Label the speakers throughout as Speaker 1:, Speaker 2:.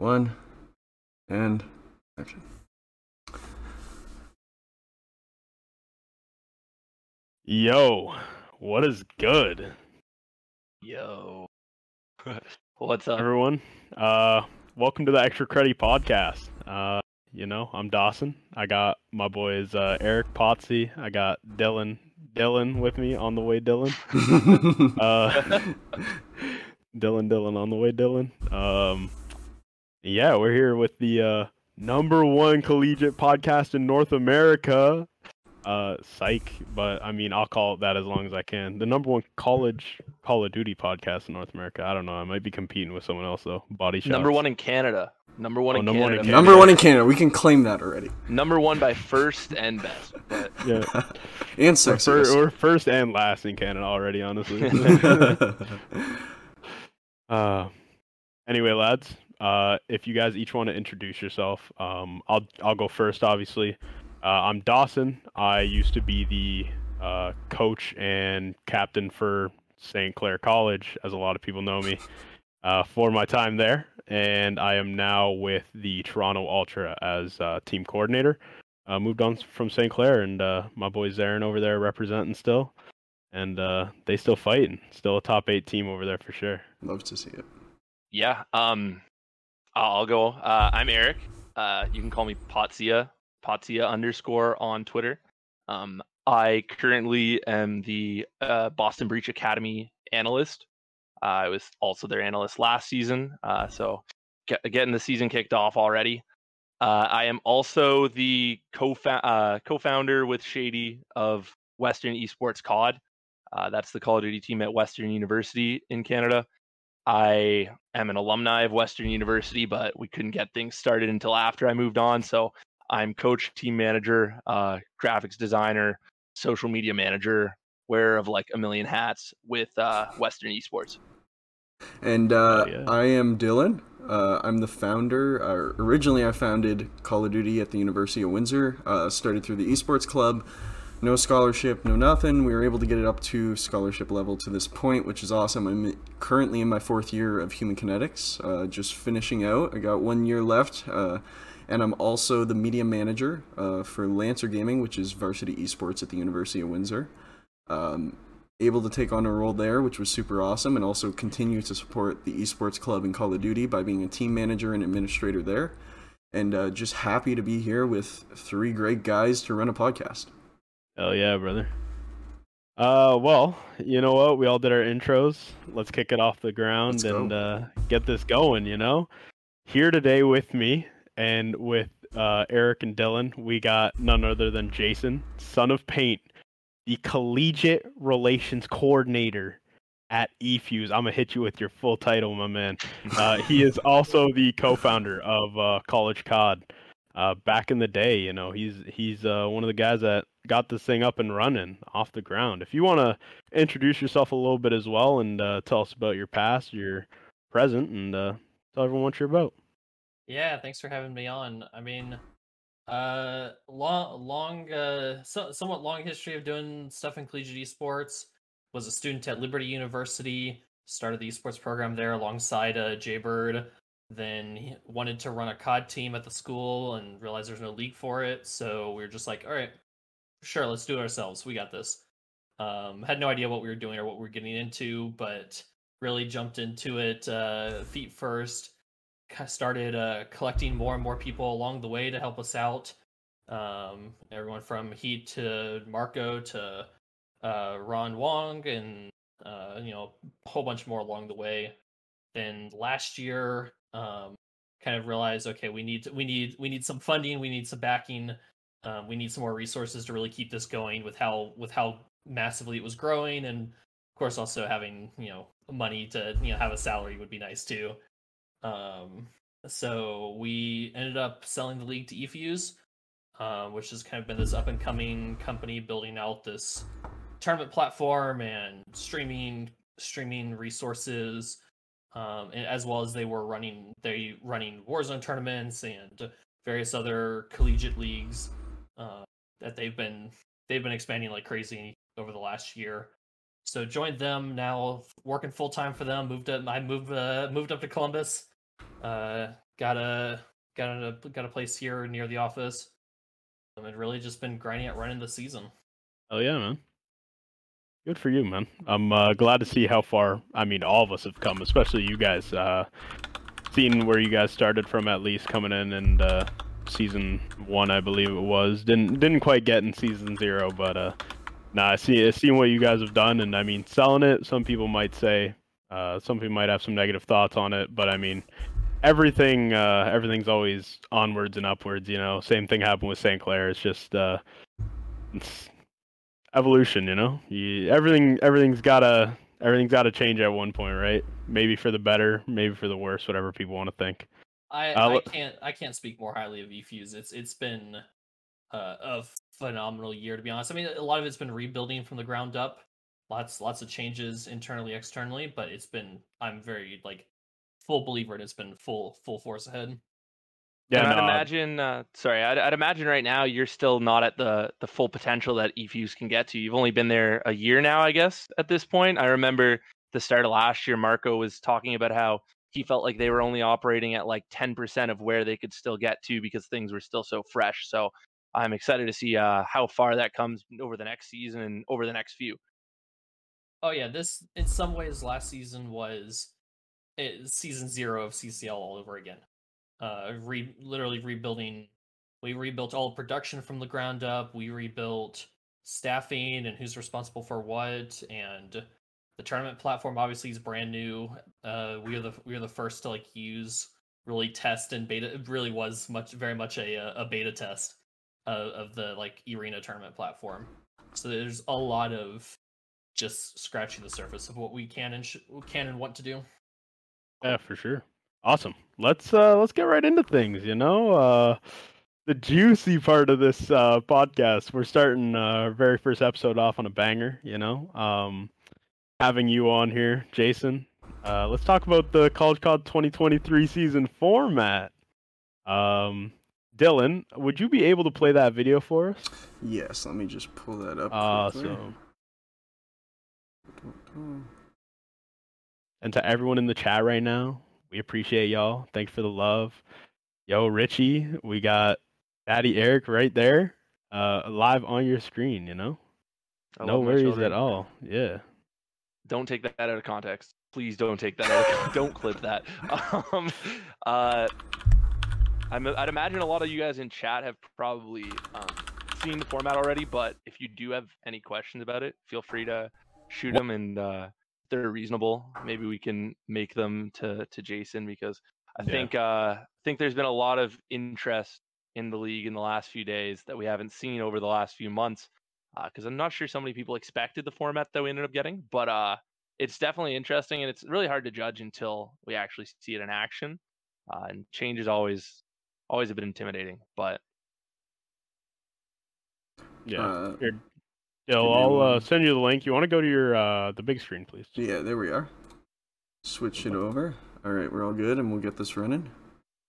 Speaker 1: One and action.
Speaker 2: Yo, what is good,
Speaker 3: Yo. What's up?
Speaker 2: everyone? Uh, welcome to the Extra Creddy Podcast. Uh, you know, I'm Dawson. I got my boys uh, Eric Pottsea. I got Dylan. Dylan with me on the way. Dylan. Uh, Dylan. Dylan on the way. Dylan. Um, yeah, we're here with the uh, number one collegiate podcast in North America. Uh, psych, but I mean, I'll call it that as long as I can. The number one college Call of Duty podcast in North America. I don't know. I might be competing with someone else though. Body shot.
Speaker 3: Number one in Canada. Number one
Speaker 2: Oh,
Speaker 3: in
Speaker 2: number one in
Speaker 3: Canada.
Speaker 2: Canada.
Speaker 1: Number one in Canada. We can claim that already.
Speaker 3: Number one by first and best. But
Speaker 2: Yeah,
Speaker 1: and
Speaker 2: we're,
Speaker 1: sexiest.
Speaker 2: fir- we're first and last in Canada already. Honestly. uh, anyway, lads. Uh, if you guys each want to introduce yourself, um, I'll I'll go first. Obviously, uh, I'm Dawson. I used to be the uh, coach and captain for St. Clair College, as a lot of people know me, uh, for my time there, and I am now with the Toronto Ultra as uh, team coordinator. Uh, moved on from St. Clair, and uh, my boy Zarin over there representing still, and uh, they still fighting. Still a top eight team over there for sure.
Speaker 1: Love to see it.
Speaker 3: yeah, um, I'll go. Uh, I'm Eric. Uh, you can call me Pottsea, Pottsea underscore on Twitter. Um, I currently am the uh, Boston Breach Academy analyst. I was also their analyst last season, uh, so get, getting the season kicked off already. Uh, I am also the co uh, co-founder with Shady of Western Esports COD. That's the Call of Duty team at Western University in Canada. I am an alumni of Western University, but we couldn't get things started until after I moved on. So I'm coach, team manager, uh, graphics designer, social media manager, wearer of like a million hats with uh, Western Esports.
Speaker 1: And uh,
Speaker 2: yeah.
Speaker 1: I am Dylan. Uh, I'm the founder. Uh, originally, I founded Call of Duty at the University of Windsor. Uh, started through the esports club. No scholarship, no nothing. We were able to get it up to scholarship level to this point, which is awesome. I'm currently in my fourth year of human kinetics, uh, just finishing out. I got one year left, uh, and I'm also the media manager uh, for Lancer Gaming, which is varsity esports at the University of Windsor. Um, able to take on a role there, which was super awesome, and also continue to support the esports club in Call of Duty by being a team manager and administrator there. And uh, just happy to be here with three great guys to run a podcast.
Speaker 2: Hell yeah, brother. Uh, well, you know what? We all did our intros. Let's kick it off the ground
Speaker 1: Let's
Speaker 2: and uh, get this going. You know, here today with me and with uh, Eric and Dylan, we got none other than Jacen, son of Paint, the collegiate relations coordinator at eFuse. I'm gonna hit you with your full title, my man. Uh, he is also the co-founder of uh, College COD. Uh, back in the day, you know, he's he's uh, one of the guys that got this thing up and running off the ground. If you want to introduce yourself a little bit as well and uh, tell us about your past, your present, and uh, tell everyone what you're about.
Speaker 4: Yeah, thanks for having me on. I mean, uh, long, long, uh, so, somewhat long history of doing stuff in collegiate esports. Was a student at Liberty University. Started the esports program there alongside uh, Jaybird. Then he wanted to run a COD team at the school and realized there's no league for it. So we were just like, all right, sure, let's do it ourselves. We got this. Um, had no idea what we were doing or what we were getting into, but really jumped into it uh, feet first started uh, collecting more and more people along the way to help us out. Um, everyone from Heat to Marco to uh, Ron Wong, and uh, you know a whole bunch more along the way. Then last year, um, kind of realized, okay, we need to, we need we need some funding, we need some backing, um, we need some more resources to really keep this going with how with how massively it was growing, and of course also having you know money to you know have a salary would be nice too. Um, so we ended up selling the league to eFuse, uh, which has kind of been this up and coming company building out this tournament platform and streaming streaming resources, um, as well as they were running they running Warzone tournaments and various other collegiate leagues uh, that they've been they've been expanding like crazy over the last year. So joined them now, working full time for them. Moved up, I moved uh, moved up to Columbus. Uh, got a got a got a place here near the office. Um, and really just been grinding out running the season.
Speaker 2: Oh yeah, man. Good for you, man. I'm uh, glad to see how far. I mean, all of us have come, especially you guys. Uh, seeing where you guys started from, at least coming in and uh, season one, I believe it was. Didn't didn't quite get in season zero, but uh, nah, I see, seeing what you guys have done, and I mean, selling it. Some people might say, uh, some people might have some negative thoughts on it, but I mean, everything uh, everything's always onwards and upwards. You know, same thing happened with St. Clair. It's just uh, it's evolution. You know, you, everything everything's gotta everything's gotta change at one point, right? Maybe for the better, maybe for the worse, whatever people want to think.
Speaker 4: I,
Speaker 2: Uh,
Speaker 4: I can't I can't speak more highly of eFuse. It's it's been uh, a phenomenal year to be honest. I mean, a lot of it's been rebuilding from the ground up. Lots lots of changes internally, externally, but it's been I'm very like full believer and it's been full full force ahead.
Speaker 2: Yeah,
Speaker 3: and I'd imagine. Uh, sorry, I'd, I'd imagine right now you're still not at the the full potential that eFuse can get to. You've only been there a year now, I guess. At this point, I remember the start of last year. Marco was talking about how he felt like they were only operating at like 10% of where they could still get to because things were still so fresh. So I'm excited to see uh, how far that comes over the next season and over the next few.
Speaker 4: Oh yeah, this in some ways last season was season zero of CCL all over again. Uh, re literally rebuilding. We rebuilt all production from the ground up. We rebuilt staffing and who's responsible for what, and the tournament platform obviously is brand new. Uh, we are the we are the first to like use really test and beta. It really was much very much a a beta test of, of the like arena tournament platform. So there's a lot of just scratching the surface of what we can and sh- can and want to do.
Speaker 2: Yeah, for sure. Awesome. Let's uh let's get right into things, you know. Uh the juicy part of this uh podcast. We're starting uh, our very first episode off on a banger, you know. Um having you on here, Jacen. Uh let's talk about the College COD 2023 season format. Um Dylan, would you be able to play that video for us?
Speaker 1: Yes, let me just pull that up.
Speaker 2: Awesome. And to everyone in the chat right now, we appreciate y'all. Thanks for the love. Yo, Richie, we got Daddy Eric right there, uh, live on your screen. You know,
Speaker 3: I
Speaker 2: no worries at all. Yeah,
Speaker 3: don't take that out of context. Please don't take that out. Of, don't clip that. Um, uh, I'm, I'd imagine a lot of you guys in chat have probably um, seen the format already, but if you do have any questions about it, feel free to shoot them, and uh, they're reasonable, maybe we can make them to to Jacen because I
Speaker 2: Yeah.
Speaker 3: think uh, I think there's been a lot of interest in the league in the last few days that we haven't seen over the last few months because I'm not sure so many people expected the format that we ended up getting, but uh, it's definitely interesting and it's really hard to judge until we actually see it in action. Uh, and change is always always a bit intimidating, but
Speaker 2: yeah.
Speaker 1: Uh,
Speaker 2: Here,
Speaker 1: give
Speaker 2: I'll uh, send you the link. You want to go to your uh, the big screen, please?
Speaker 1: yeah, there we are. Switch it over. All right, we're all good, and we'll get this running.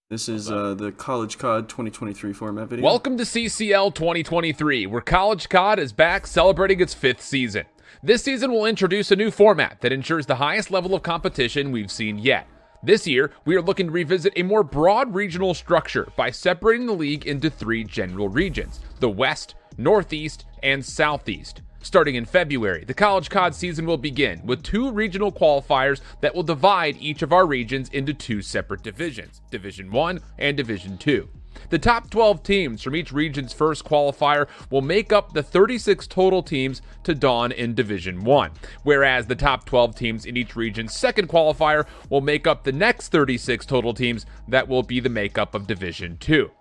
Speaker 1: This is uh, the College COD 2023 format video.
Speaker 5: Welcome to CCL 2023, where College COD is back celebrating its fifth season. This season will introduce a new format that ensures the highest level of competition we've seen yet. This year, we are looking to revisit a more broad regional structure by separating the league into three general regions the West, Northeast, and Southeast. Starting in February, the College COD season will begin with two regional qualifiers that will divide each of our regions into two separate divisions Division 1 and Division 2. The top 12 teams from each region's first qualifier will make up the 36 total teams to dawn in Division 1, whereas the top 12 teams in each region's second qualifier will make up the next 36 total teams that will be the makeup of Division 2.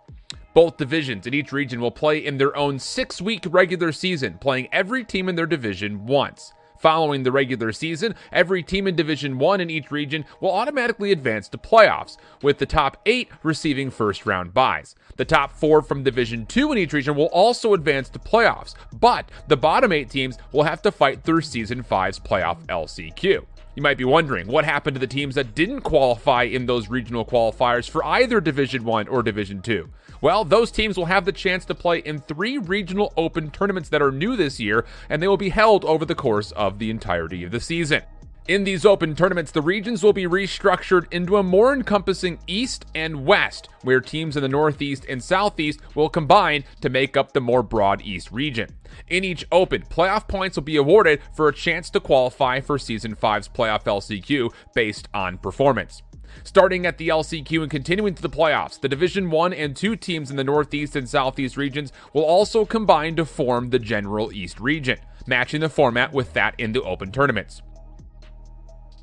Speaker 5: Both divisions in each region will play in their own six week regular season, playing every team in their division once. Following the regular season, every team in Division 1 in each region will automatically advance to playoffs, with the top 8 receiving first round buys. The top 4 from Division 2 in each region will also advance to playoffs, but the bottom 8 teams will have to fight through Season 5's playoff LCQ. You might be wondering what happened to the teams that didn't qualify in those regional qualifiers for either Division 1 or Division 2. Well, those teams will have the chance to play in three regional open tournaments that are new this year, and they will be held over the course of the entirety of the season. In these open tournaments, the regions will be restructured into a more encompassing East and West, where teams in the Northeast and Southeast will combine to make up the more broad East region. In each Open, playoff points will be awarded for a chance to qualify for Season 5's playoff LCQ based on performance. Starting at the LCQ and continuing to the playoffs, the Division 1 and 2 teams in the Northeast and Southeast regions will also combine to form the General East region, matching the format with that in the Open tournaments.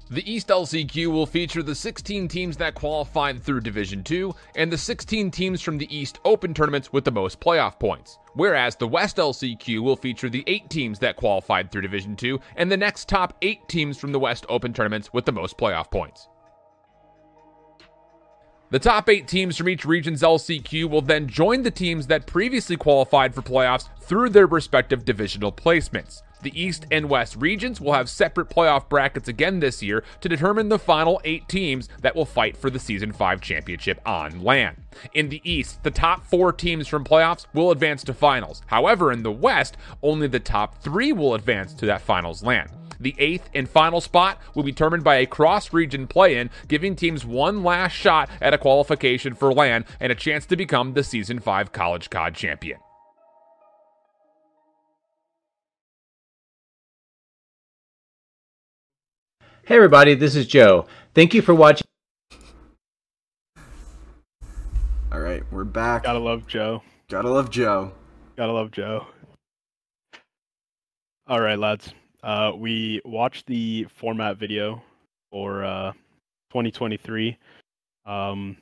Speaker 5: The East LCQ will feature the 16 teams that qualified through Division 2 and the 16 teams from the East Open tournaments with the most playoff points. Whereas the West LCQ will feature the 8 teams that qualified through Division 2 and the next top 8 teams from the West Open tournaments with the most playoff points. The top 8 teams from each region's LCQ will then join the teams that previously qualified for playoffs through their respective divisional placements. The East and West regions will have separate playoff brackets again this year to determine the final eight teams that will fight for the Season 5 championship on LAN. In the East, the top four teams from playoffs will advance to finals. However, in the West, only the top three will advance to that finals LAN. The eighth and final spot will be determined by a cross region play in, giving teams one last shot at a qualification for LAN and a chance to become the Season 5 College COD champion.
Speaker 6: Hey everybody, this is Joe. Thank you for watching.
Speaker 1: All right, we're back.
Speaker 2: Gotta love Joe.
Speaker 1: Gotta love Joe.
Speaker 2: Gotta love Joe. All right, lads. Uh, we watched the format video for uh, 2023. Um,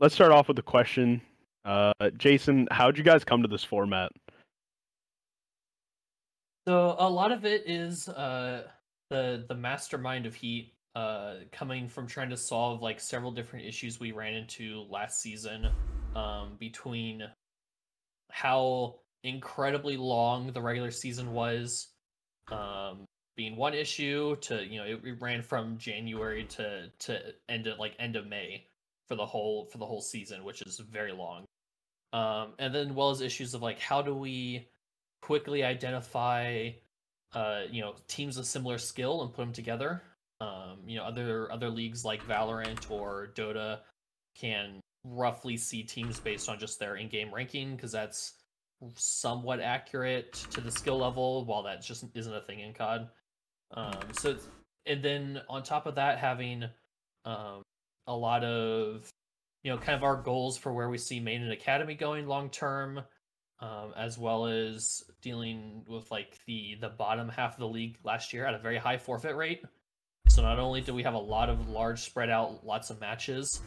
Speaker 2: let's start off with the question. Uh, Jacen, how'd you guys come to this format?
Speaker 4: So a lot of it is uh, the the mastermind of Heat uh, coming from trying to solve like several different issues we ran into last season um, between how incredibly long the regular season was um, being one issue to you know it, it ran from January to to end of like end of May for the whole for the whole season, which is very long. Um, and then well as issues of like how do we quickly identify uh, you know teams of similar skill and put them together. Um, you know other other leagues like Valorant or Dota can roughly see teams based on just their in-game ranking because that's somewhat accurate to the skill level, while that just isn't a thing in COD. Um, so, and then on top of that, having um, a lot of you know kind of our goals for where we see main and academy going long term um, as well as dealing with like the the bottom half of the league last year at a very high forfeit rate so not only do we have a lot of large spread out lots of matches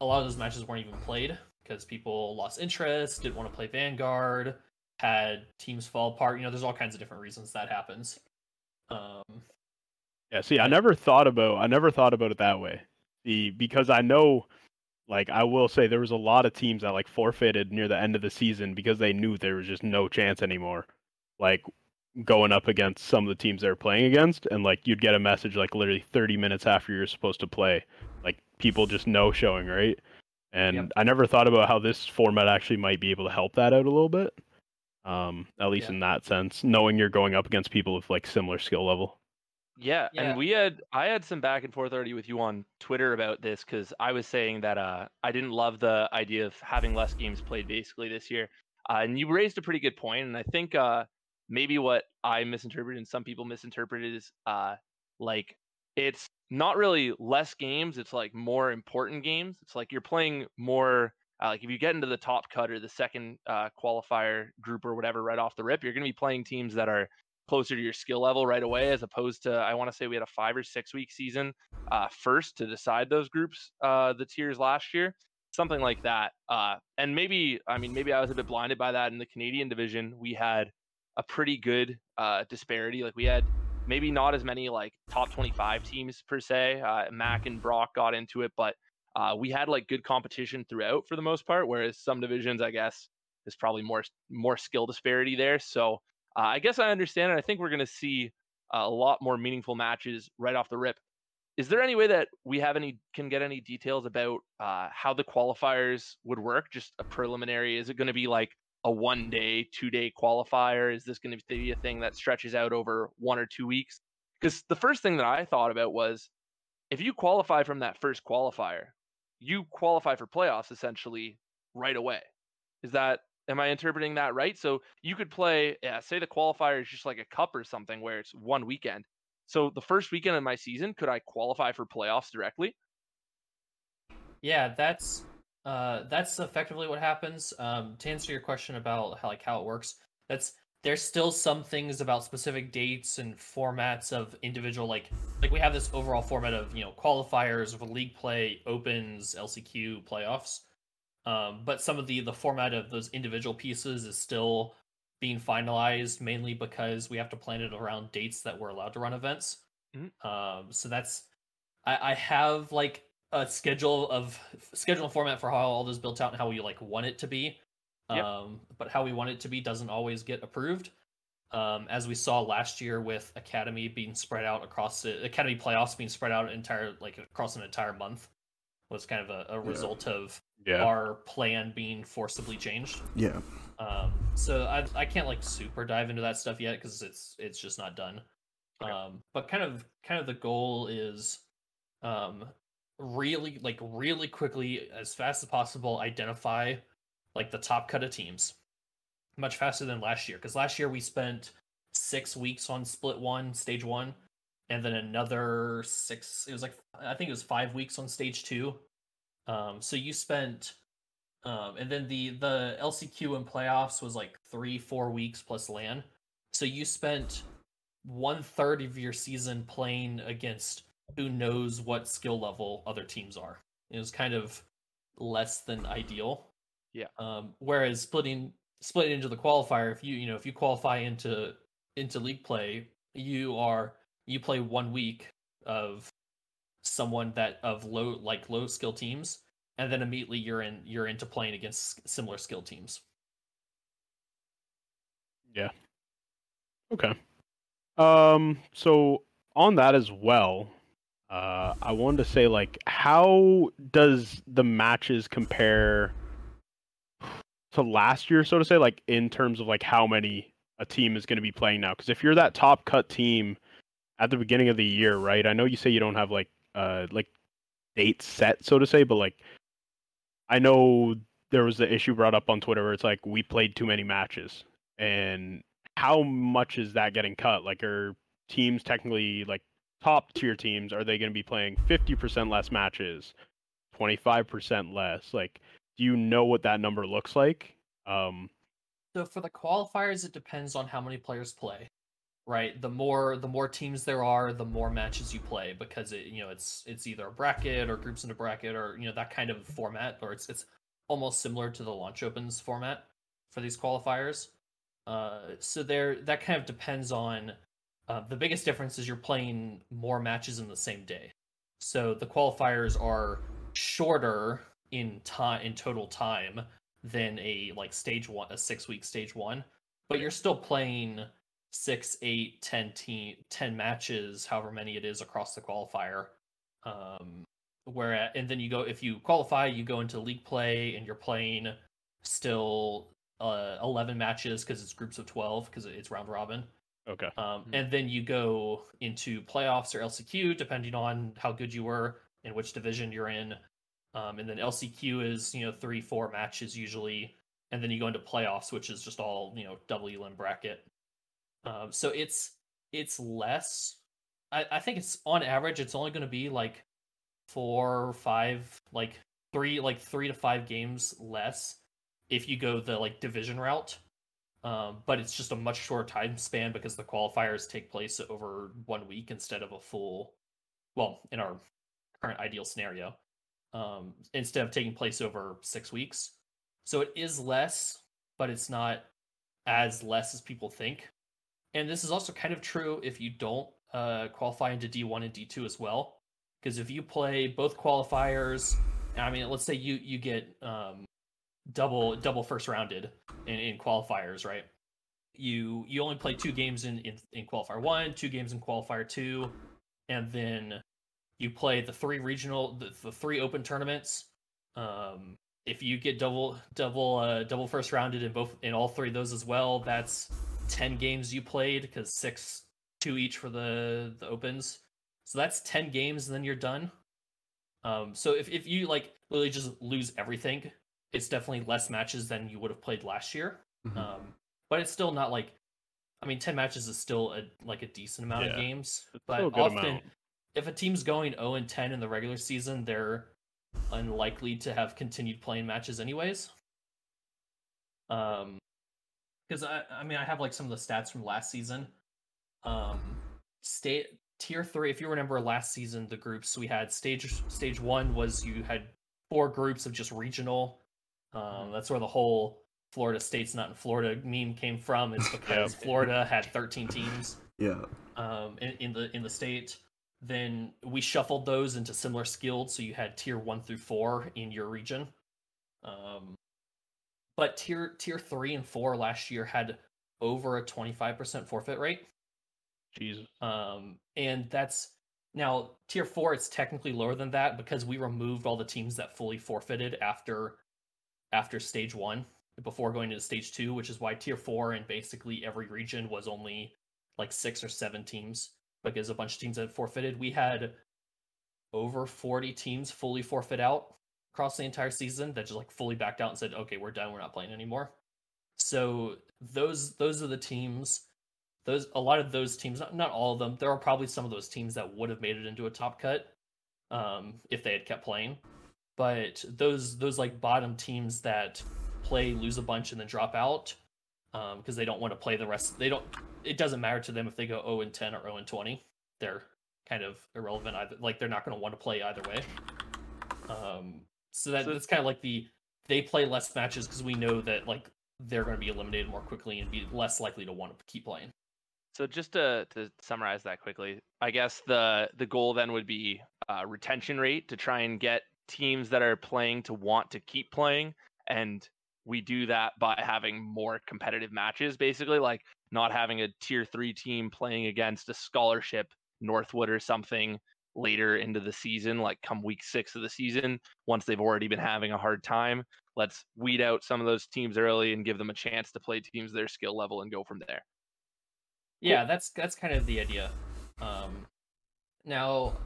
Speaker 4: a lot of those matches weren't even played because people lost interest didn't want to play vanguard had teams fall apart you know there's all kinds of different reasons that happens um
Speaker 2: Yeah, see, I never thought about I never thought about it that way. The because I know like I will say there was a lot of teams that like forfeited near the end of the season because they knew there was just no chance anymore. Like going up against some of the teams they're playing against and like you'd get a message like literally 30 minutes after you're supposed to play. Like people just no showing, right? And
Speaker 4: Yep.
Speaker 2: I never thought about how this format actually might be able to help that out a little bit. Um, at least
Speaker 4: Yeah.
Speaker 2: in that sense, knowing you're going up against people with like similar skill level.
Speaker 3: Yeah,
Speaker 4: Yeah.
Speaker 3: and we had I had some back and forth already with you on Twitter about this because I was saying that uh, I didn't love the idea of having less games played basically this year, uh, and you raised a pretty good point, and I think uh, maybe what I misinterpreted and some people misinterpreted is uh, like it's not really less games; it's like more important games. It's like you're playing more. Uh, like if you get into the top cut or the second uh, qualifier group or whatever right off the rip, you're going to be playing teams that are closer to your skill level right away, as opposed to I want to say we had a five or six week season uh, first to decide those groups, uh, the tiers last year, something like that. Uh, and maybe I mean maybe I was a bit blinded by that in the Canadian division. We had a pretty good uh, disparity. Like we had maybe not as many like top 25 teams per se. Uh, Mac and Brock got into it, but uh, we had like good competition throughout for the most part. Whereas some divisions, I guess, there's probably more more skill disparity there. So uh, I guess I understand, and I think we're going to see a lot more meaningful matches right off the rip. Is there any way that we have any can get any details about uh, how the qualifiers would work? Just a preliminary. Is it going to be like a one day, two day qualifier? Is this going to be a thing that stretches out over one or two weeks? Because the first thing that I thought about was if you qualify from that first qualifier, you qualify for playoffs essentially right away. Is that am I interpreting that right? So you could play, yeah, say the qualifier is just like a cup or something where it's one weekend. So the first weekend of my season, could I qualify for playoffs directly?
Speaker 4: Yeah, that's uh that's effectively what happens. Um to answer your question about how like how it works, that's there's still some things about specific dates and formats of individual like like we have this overall format of you know qualifiers of a league play opens lcq playoffs um, but some of the the format of those individual pieces is still being finalized mainly because we have to plan it around dates that we're allowed to run events
Speaker 3: Mhm.
Speaker 4: um, so that's I, I have like a schedule of schedule format for how all this built out and how we like want it to be
Speaker 3: Yep.
Speaker 4: um, but how we want it to be doesn't always get approved. Um, as we saw last year with Academy being spread out across the Academy playoffs being spread out entire like across an entire month was kind of a, a result of
Speaker 2: Yeah.
Speaker 4: our plan being forcibly changed.
Speaker 1: Yeah.
Speaker 4: Um, so I I can't like super dive into that stuff yet because it's it's just not done.
Speaker 3: Okay.
Speaker 4: Um, but kind of kind of the goal is um really like really quickly as fast as possible identify like the top cut of teams much faster than last year because last year we spent six weeks on split one stage one and then another six it was like i think it was five weeks on stage two. Um so you spent um and then the the lcq and playoffs was like three four weeks plus lan. So you spent one third of your season playing against who knows what skill level other teams are it was kind of less than ideal
Speaker 3: Yeah.
Speaker 4: um whereas splitting split into the qualifier if you you know if you qualify into into league play you are you play one week of someone that of low like low skill teams and then immediately you're in you're into playing against similar skill teams
Speaker 2: Yeah. Okay. Um. So on that as well, uh, I wanted to say like, how does the matches compare to last year, so to say, like in terms of like how many a team is going to be playing now? Because if you're that top cut team at the beginning of the year, right? I know you say you don't have like uh like dates set, so to say, but like I know there was the issue brought up on Twitter where it's like we played too many matches and how much is that getting cut? Like, are teams technically like top tier teams? Are they going to be playing fifty percent less matches, twenty five percent less? Like, do you know what that number looks like? Um,
Speaker 4: So for the qualifiers, it depends on how many players play, right? The more the more teams there are, the more matches you play because it you know it's it's either a bracket or groups in a bracket or you know that kind of format, or it's it's almost similar to the launch opens format for these qualifiers. Uh, so there that kind of depends on. Uh, the biggest difference is you're playing more matches in the same day. So the qualifiers are shorter in time in total time than a like stage one a six week stage one but you're still playing six eight ten team ten matches however many it is across the qualifier um where and then you go if you qualify you go into league play and you're playing still uh 11 matches because it's groups of 12 because it's round robin
Speaker 2: okay.
Speaker 4: um,
Speaker 3: Mhm.
Speaker 4: and then you go into playoffs or LCQ, depending on how good you were and which division you're in. Um, and then LCQ is you know three, four matches usually, and then you go into playoffs, which is just all you know double elim bracket. Um, so it's it's less. I, I think it's on average, it's only going to be like four, or five, like three, like three to five games less if you go the like division route um, but it's just a much shorter time span because the qualifiers take place over one week instead of a full well in our current ideal scenario um, instead of taking place over six weeks. So it is less but it's not as less as people think. And this is also kind of true if you don't uh, qualify into d1 and d2 as well. Because if you play both qualifiers i mean let's say you you get um, double double first rounded in, in qualifiers, right? You you only play two games in, in in qualifier one, two games in qualifier two, and then you play the three regional the, the three open tournaments. Um, if you get double double uh, double first rounded in both in all three of those as well, that's ten games you played because six two each for the the opens. So that's ten games, and then you're done. Um, so if if you like literally just lose everything, it's definitely less matches than you would have played last year.
Speaker 1: Mhm.
Speaker 4: Um, but it's still not like, I mean, ten matches is still a like a decent amount of games. But
Speaker 2: still a good
Speaker 4: often,
Speaker 2: amount.
Speaker 4: if a team's going 0 and 10 in the regular season, they're unlikely to have continued playing matches anyways. Um, because I, I mean, I have like some of the stats from last season. Um, state tier three. If you remember last season, the groups we had stage stage one was you had four groups of just regional. Um, that's where the whole Florida state's not in Florida meme came from. It's because Florida had 13 teams
Speaker 1: Yeah.
Speaker 4: um, in, in the in the state. Then we shuffled those into similar skilled, so you had tier one through four in your region. Um, but tier tier three and four last year had over a twenty five percent forfeit rate.
Speaker 2: Jesus.
Speaker 4: Um, and that's now tier four. It's technically lower than that because we removed all the teams that fully forfeited after after stage one before going into stage two, which is why tier four and basically every region was only like six or seven teams because a bunch of teams had forfeited. We had over 40 teams fully forfeit out across the entire season that just like fully backed out and said, "Okay, we're done. We're not playing anymore." So those those are the teams. Those a lot of those teams, not, not all of them. There are probably some of those teams that would have made it into a top cut um, if they had kept playing. But those those like bottom teams that play, lose a bunch, and then drop out because um, they don't want to play the rest. They don't. It doesn't matter to them if they go 0 and 10 or 0 and 20. They're kind of irrelevant either. Like they're not going to want to play either way. Um, so that, that's kind of like the they play less matches because we know that like they're going to be eliminated more quickly and be less likely to want to keep playing.
Speaker 3: So just to to summarize that quickly, I guess the the goal then would be uh, retention rate to try and get teams that are playing to want to keep playing, and we do that by having more competitive matches. Basically, like not having a tier three team playing against a scholarship Northwood or something later into the season, like come week six of the season, once they've already been having a hard time. Let's weed out some of those teams early and give them a chance to play teams their skill level and go from there.
Speaker 4: Yeah, that's that's kind of the idea. Um, now,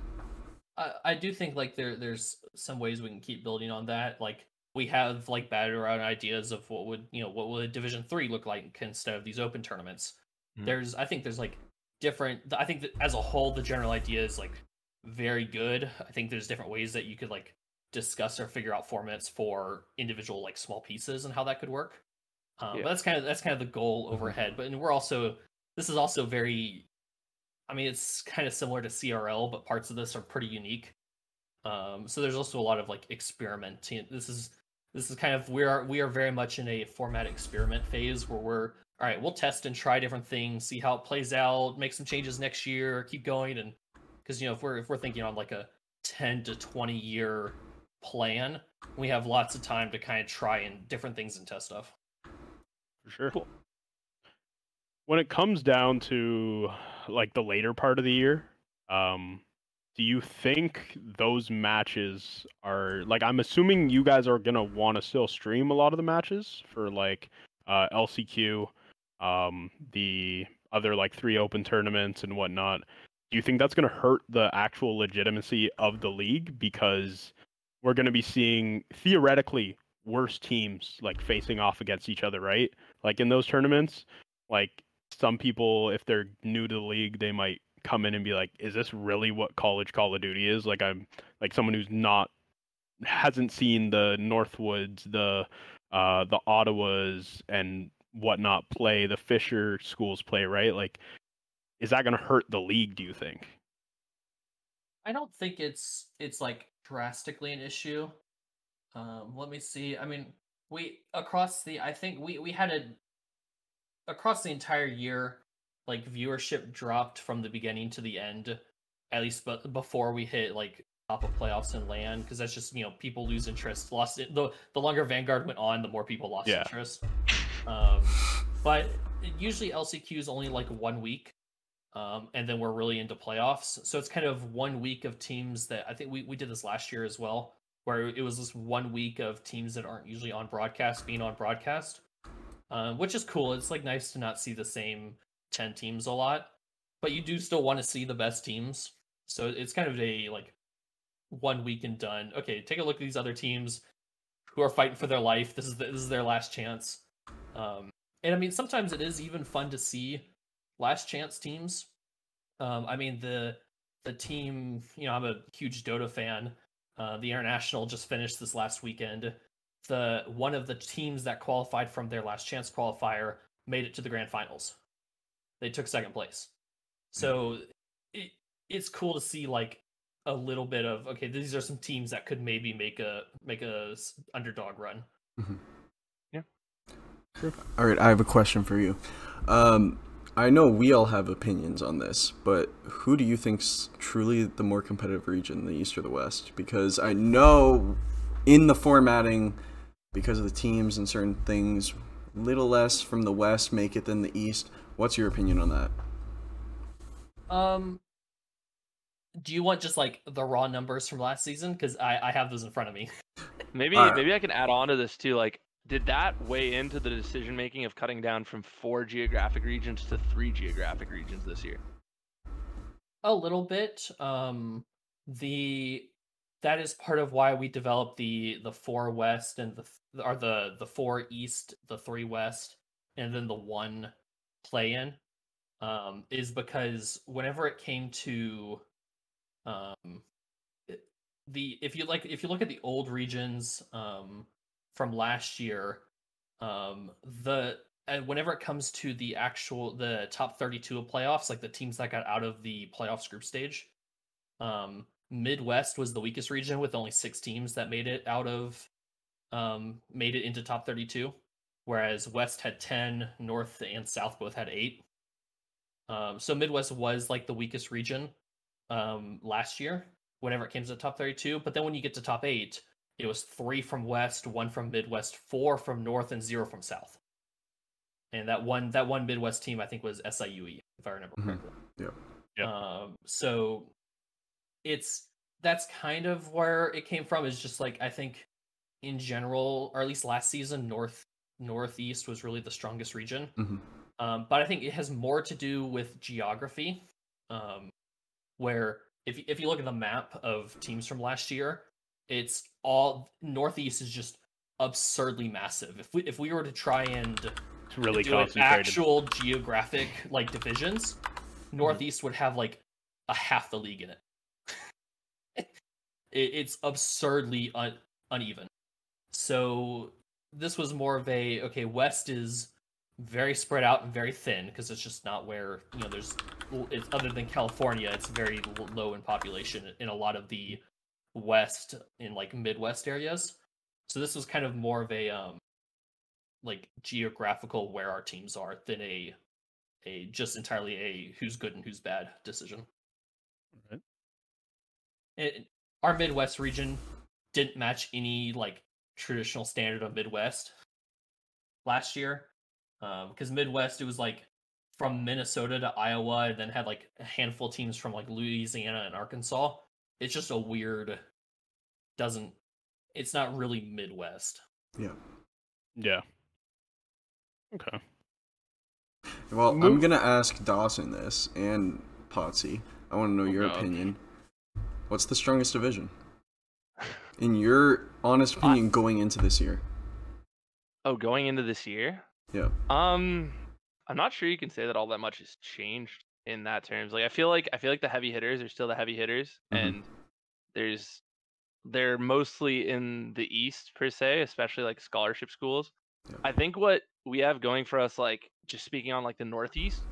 Speaker 4: I, I do think like there there's some ways we can keep building on that. Like we have like batted around ideas of what would you know what would Division Three look like instead of these open tournaments.
Speaker 3: Mhm.
Speaker 4: There's I think there's like different. I think that as a whole the general idea is like very good. I think there's different ways that you could like discuss or figure out formats for individual like small pieces and how that could work. Um,
Speaker 3: Yeah.
Speaker 4: But that's kind of that's kind of the goal overhead. But and we're also this is also very i mean it's kind of similar to crl but parts of this are pretty unique. Um so there's also a lot of like experimenting. This is this is kind of we are we are very much in a format experiment phase where we're all right we'll test and try different things see how it plays out make some changes next year keep going and because you know if we're if we're thinking on like a 10 to 20 year plan we have lots of time to kind of try and different things and test stuff.
Speaker 2: For sure. When it comes down to like the later part of the year, um, do you think those matches are like I'm assuming you guys are gonna want to still stream a lot of the matches for like uh, LCQ, um, the other like three open tournaments and whatnot. Do you think that's gonna hurt the actual legitimacy of the league because we're gonna be seeing theoretically worse teams like facing off against each other, right? Like in those tournaments, like some people if they're new to the league, they might come in and be like, "Is this really what college Call of Duty is?" Like I'm like someone who's not hasn't seen the Northwoods, the uh the Ottawas and whatnot play, the Fisher schools play, right? Like is that going to hurt the league, do you think?
Speaker 4: I don't think it's it's like drastically an issue. Um, let me see. I mean, we across the I think we we had a across the entire year, like viewership dropped from the beginning to the end, at least but before we hit like top of playoffs and LAN because that's just you know people lose interest. Lost it the the longer Vanguard went on, the more people lost
Speaker 2: Yeah.
Speaker 4: interest. Um, but usually LCQ is only like one week um, and then we're really into playoffs. So it's kind of one week of teams that I think we, we did this last year as well, where it was this one week of teams that aren't usually on broadcast being on broadcast, uh, which is cool. It's like nice to not see the same 10 teams a lot. but you do still want to see the best teams. So it's kind of a like one week and done. Okay, take a look at these other teams who are fighting for their life. This is the, this is their last chance. Um, and I mean, sometimes it is even fun to see last chance teams. Um, I mean, the the team, you know, I'm a huge Dota fan. Uh, the international just finished this last weekend. The one of the teams that qualified from their last chance qualifier made it to the grand finals. They took second place. So it, it's cool to see like a little bit of okay, these are some teams that could maybe make a make a s- underdog run. Yeah. Sure.
Speaker 1: All right, I have a question for you. Um, I know we all have opinions on this, but who do you think's truly the more competitive region, the East or the West? Because I know in the formatting, because of the teams and certain things, little less from the West make it than the East. What's your opinion on that?
Speaker 4: Um, do you want just like the raw numbers from last season? Because I I have those in front of me.
Speaker 3: Maybe
Speaker 1: Alright.
Speaker 3: maybe I can add on to this too. Like, did that weigh into the decision making of cutting down from four geographic regions to three geographic regions this year?
Speaker 4: A little bit. Um, the that is part of why we developed the the four west and the th- or the the four east, the three west, and then the one play in. Um, is because whenever it came to um the if you like if you look at the old regions um from last year um the whenever it comes to the actual the top 32 of playoffs like the teams that got out of the playoffs group stage um midwest was the weakest region with only six teams that made it out of um made it into top 32 whereas west had 10 north and south both had eight um so midwest was like the weakest region um last year whenever it came to the top 32 but then when you get to top 8 it was 3 from west 1 from midwest 4 from north and 0 from south and that one that one midwest team i think was siue if i remember
Speaker 1: Mhm.
Speaker 4: correctly
Speaker 1: Yeah.
Speaker 2: Yep.
Speaker 4: um so it's that's kind of where it came from is just like i think in general or at least last season north northeast was really the strongest region
Speaker 1: Mhm.
Speaker 4: um, but I think it has more to do with geography, um, where if if you look at the map of teams from last year, it's all Northeast is just absurdly massive. If we if we were to try and
Speaker 2: It's really
Speaker 4: do
Speaker 2: concentrated.
Speaker 4: actual geographic like divisions,
Speaker 2: Mm-hmm.
Speaker 4: Northeast would have like a half the league in it it's absurdly un- uneven. So this was more of a okay. West is very spread out and very thin because it's just not where you know there's it's other than California. It's very low in population in a lot of the west in like Midwest areas. So this was kind of more of a um like geographical where our teams are than a a just entirely a who's good and who's bad decision.
Speaker 2: Right.
Speaker 4: It, our Midwest region didn't match any like traditional standard of Midwest last year um, because Midwest it was like from Minnesota to Iowa and then had like a handful of teams from like Louisiana and Arkansas. It's just a weird doesn't it's not really Midwest.
Speaker 1: Yeah.
Speaker 2: Yeah. Okay.
Speaker 1: Well, I'm gonna ask Dawson this and Pottsea. I want to know
Speaker 3: Oh,
Speaker 1: your
Speaker 3: God.
Speaker 1: opinion. What's the strongest division? In your honest opinion, going into this year.
Speaker 3: Oh, going into this year?
Speaker 1: Yeah.
Speaker 3: Um, I'm not sure you can say that all that much has changed in that terms. Like I feel like I feel like the heavy hitters are still the heavy hitters,
Speaker 1: Mhm.
Speaker 3: and there's they're mostly in the East per se, especially like scholarship schools.
Speaker 1: Yeah.
Speaker 3: I think what we have going for us, like just speaking on like the Northeast,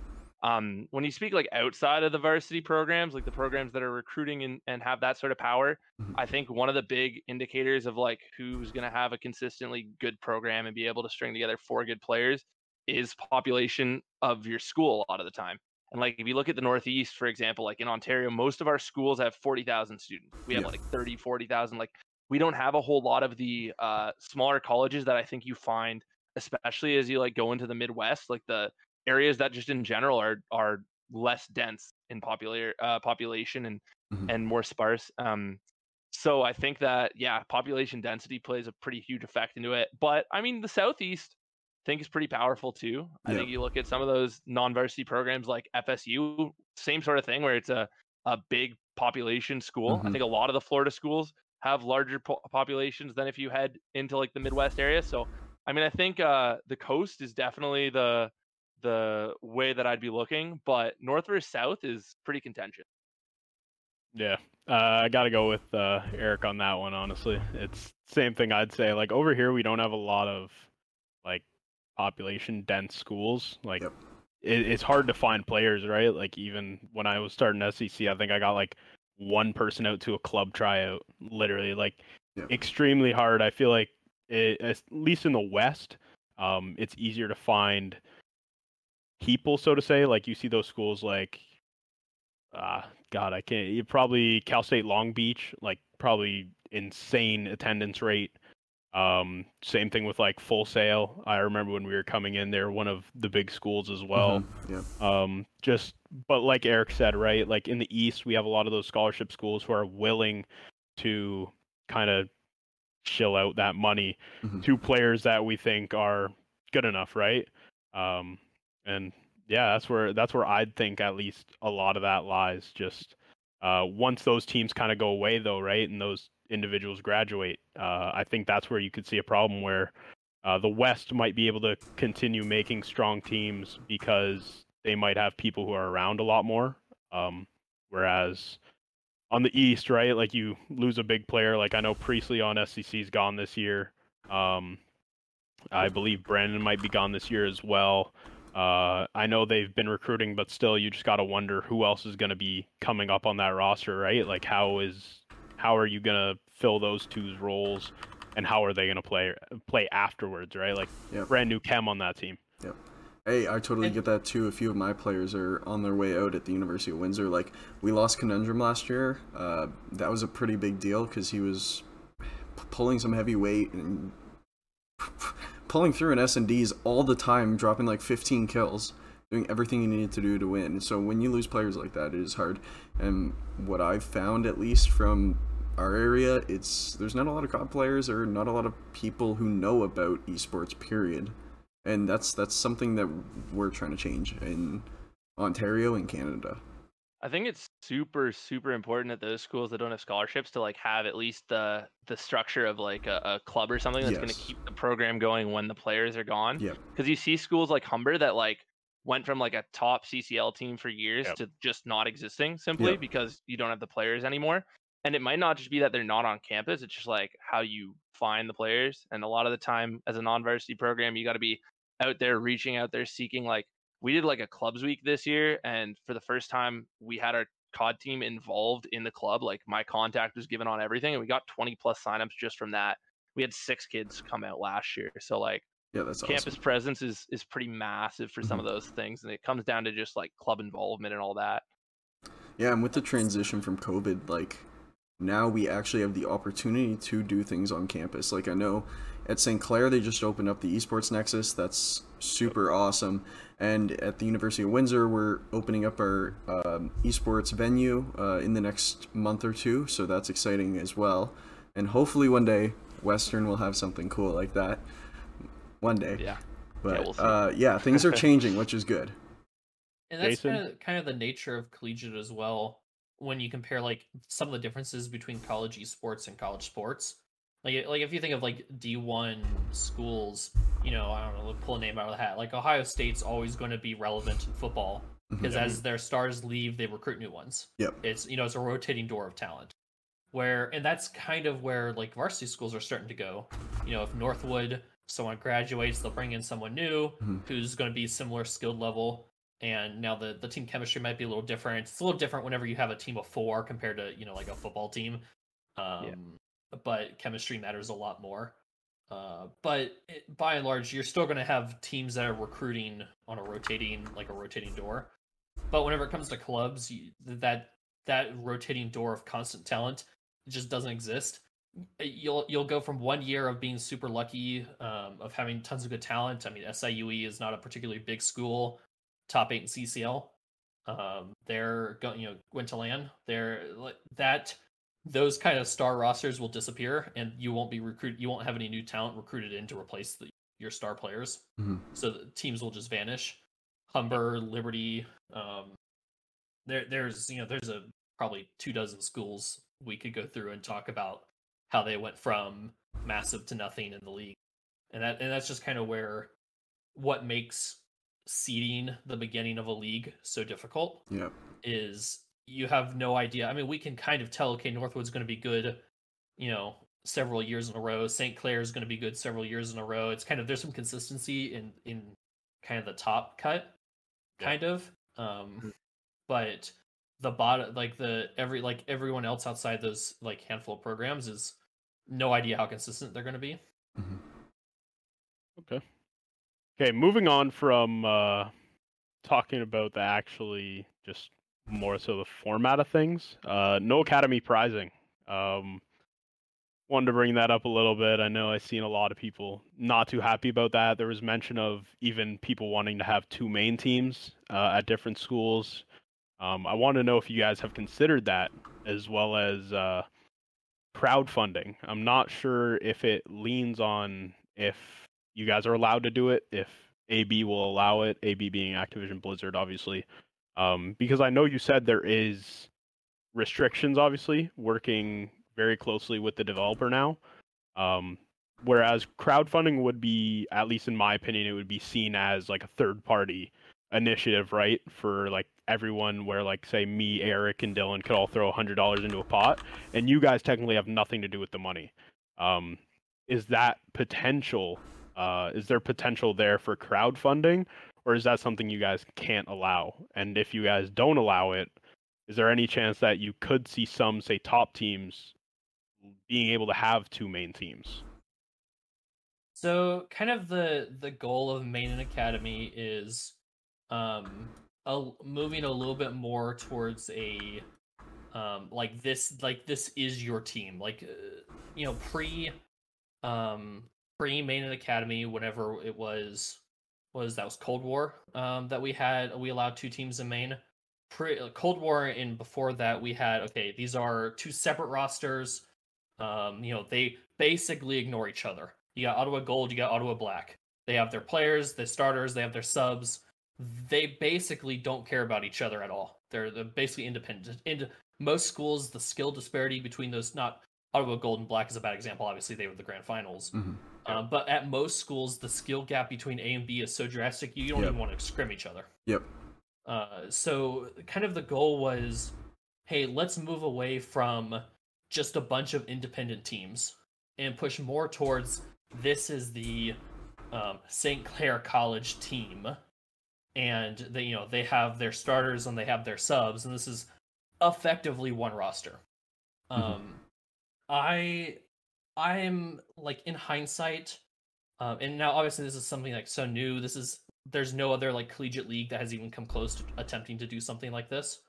Speaker 3: um, when you speak like outside of the varsity programs, like the programs that are recruiting and, and have that sort of power,
Speaker 1: Mhm.
Speaker 3: I think one of the big indicators of like who's going to have a consistently good program and be able to string together four good players is population of your school a lot of the time. And like if you look at the Northeast, for example, like in Ontario, most of our schools have 40,000 students. We have
Speaker 1: Yeah.
Speaker 3: like 30, 40,000. Like we don't have a whole lot of the uh, smaller colleges that I think you find, especially as you like go into the Midwest, like the areas that just in general are are less dense in popular uh, population and
Speaker 1: Mhm.
Speaker 3: and more sparse. Um, so I think that yeah, population density plays a pretty huge effect into it. But I mean, the Southeast I think is pretty powerful too. I
Speaker 1: Yeah.
Speaker 3: think you look at some of those non-varsity programs like FSU, same sort of thing where it's a a big population school. I
Speaker 1: Mhm.
Speaker 3: think a lot of the Florida schools have larger po- populations than if you head into like the Midwest area. So, I mean, I think uh, the coast is definitely the the way that I'd be looking, but north versus south is pretty contentious.
Speaker 2: Yeah, uh, I got to go with uh, Eric on that one. Honestly, it's same thing I'd say. Like over here, we don't have a lot of like population dense schools. Like
Speaker 1: Yep.
Speaker 2: it, it's hard to find players, right? Like even when I was starting SEC, I think I got like one person out to a club tryout. Literally, like
Speaker 1: Yep.
Speaker 2: extremely hard. I feel like it, at least in the West, um, it's easier to find people, so to say. Like you see those schools like uh god i can't you probably cal state long beach like probably insane attendance rate um same thing with like full sail i remember when we were coming in they're one of the big schools as well
Speaker 1: Mhm, yeah.
Speaker 2: um just but like eric said right like in the east we have a lot of those scholarship schools who are willing to kind of shill out that money
Speaker 1: Mhm.
Speaker 2: to players that we think are good enough right um and yeah that's where that's where i'd think at least a lot of that lies just uh once those teams kind of go away though right and those individuals graduate uh i think that's where you could see a problem where uh, the west might be able to continue making strong teams because they might have people who are around a lot more um whereas on the east right like you lose a big player like i know priestley on sc's gone this year um i believe brandon might be gone this year as well uh, I know they've been recruiting, but still, you just got to wonder who else is going to be coming up on that roster, right? Like, how is how are you going to fill those two's roles, and how are they going to play play afterwards, right? Like,
Speaker 1: Yep.
Speaker 2: brand new chem on that team. Yep.
Speaker 1: Hey, I totally get that too. A few of my players are on their way out at the University of Windsor. Like we lost Conundrum last year. Uh, that was a pretty big deal because he was p- pulling some heavy weight and pulling through in S and D's all the time, dropping like 15 kills, doing everything you needed to do to win. So when you lose players like that, it is hard. And what I've found, at least from our area, it's there's not a lot of COD players or not a lot of people who know about esports. Period and that's that's something that we're trying to change in Ontario and Canada.
Speaker 3: I think it's super super important at those schools that don't have scholarships to like have at least the the structure of like a, a club or something that's going to keep the program going when the players are gone.
Speaker 1: Yep.
Speaker 3: Because you see schools like Humber that like went from like a top CCL team for years
Speaker 2: Yep.
Speaker 3: to just not existing simply
Speaker 1: Yep.
Speaker 3: because you don't have the players anymore. And it might not just be that they're not on campus; it's just like how you find the players. And a lot of the time, as a non-varsity program, you got to be out there reaching out there seeking like we did like a clubs week this year and for the first time we had our cod team involved in the club like my contact was given on everything and we got 20 plus signups just from that we had six kids come out last year so like
Speaker 1: Yeah, that's
Speaker 3: campus
Speaker 1: awesome.
Speaker 3: presence is is pretty massive for some mm-hmm. of those things and it comes down to just like club involvement and all that
Speaker 1: Yeah, and with the transition from COVID, like now we actually have the opportunity to do things on campus. Like I know at St. Clair they just opened up the Esports Nexus. That's super awesome. And at the University of Windsor, we're opening up our um, esports venue uh, in the next month or two. So that's exciting as well. And hopefully one day Western will have something cool like that. One day.
Speaker 3: yeah
Speaker 1: But
Speaker 3: we'll
Speaker 1: uh, yeah, things are changing, which is good.
Speaker 4: And that's
Speaker 2: Jacen?
Speaker 4: kind of kind of the nature of collegiate as well. When you compare like some of the differences between college esports and college sports, like like if you think of like D one schools, you know, I don't know, pull a name out of the hat. Like Ohio State's always going to be relevant in football because
Speaker 2: Mhm.
Speaker 4: as their stars leave, they recruit new ones.
Speaker 1: Yep.
Speaker 4: It's you know it's a rotating door of talent. Where and that's kind of where like varsity schools are starting to go. You know, if Northwood someone graduates, they'll bring in someone new
Speaker 1: Mhm.
Speaker 4: who's going to be similar skilled level. And now the the team chemistry might be a little different. It's a little different whenever you have a team of four compared to you know like a football team. Um, But chemistry matters a lot more. Uh, but it, by and large, you're still going to have teams that are recruiting on a rotating like a rotating door. But whenever it comes to clubs, you, that that rotating door of constant talent just doesn't exist. You'll you'll go from one year of being super lucky, um, of having tons of good talent. I mean, SIUE is not a particularly big school, top eight in CCL. Um, they're going, you know, went to LAN. They're that. Those kind of star rosters will disappear, and you won't be recruit. You won't have any new talent recruited in to replace the, your star players.
Speaker 1: Mhm.
Speaker 4: So the teams will just vanish. Humber, Liberty, um, there there's you know there's a probably two dozen schools we could go through and talk about how they went from massive to nothing in the league, and that and that's just kind of where what makes seeding the beginning of a league so difficult
Speaker 1: Yeah.
Speaker 4: is you have no idea. I mean, we can kind of tell okay, Northwood's going to be good, you know, several years in a row. St. Clair is going to be good several years in a row. It's kind of there's some consistency in in kind of the top cut,
Speaker 3: Yeah.
Speaker 4: kind of. Um, but the bottom, like the every like everyone else outside those like handful of programs is no idea how consistent they're going to be.
Speaker 1: Mhm.
Speaker 2: Okay. Okay, moving on from uh, talking about the actually just more so the format of things. Uh, no academy prizing. Um, wanted to bring that up a little bit. I know I've seen a lot of people not too happy about that. There was mention of even people wanting to have two main teams uh, at different schools. Um, I want to know if you guys have considered that as well as uh, crowdfunding. I'm not sure if it leans on if you guys are allowed to do it, if AB will allow it, AB being Activision Blizzard, obviously. Um, because I know you said there is restrictions, obviously, working very closely with the developer now. Um, whereas crowdfunding would be, at least in my opinion, it would be seen as like a third party initiative, right? For like everyone, where like say me, Eric, and Dylan could all throw a hundred dollars into a pot, and you guys technically have nothing to do with the money. Um, is that potential? Uh, is there potential there for crowdfunding, or is that something you guys can't allow? And if you guys don't allow it, is there any chance that you could see some, say, top teams being able to have two main teams?
Speaker 4: So, kind of the the goal of Main and Academy is um a, moving a little bit more towards a um like this like this is your team like uh, you know pre um pre Main and Academy whenever it was was that was Cold War um that we had we allowed two teams in main. pre uh, Cold War and before that we had okay these are two separate rosters um you know they basically ignore each other you got Ottawa Gold, you got Ottawa Black. They have their players, their starters, they have their subs. They basically don't care about each other at all. They're, they're basically independent. In most schools, the skill disparity between those not Ottawa Gold and Black is a bad example. Obviously, they were the grand finals. Um, but at most schools, the skill gap between A and B is so drastic you don't
Speaker 1: Yep.
Speaker 4: even want to scrim each other.
Speaker 1: Yep.
Speaker 4: Uh, so kind of the goal was, hey, let's move away from just a bunch of independent teams and push more towards this is the um, St. Clair College team, and they you know they have their starters and they have their subs, and this is effectively one roster.
Speaker 1: Mhm.
Speaker 4: Um, I I'm like in hindsight, um, and now obviously this is something like so new. This is there's no other like collegiate league that has even come close to attempting to do something like this,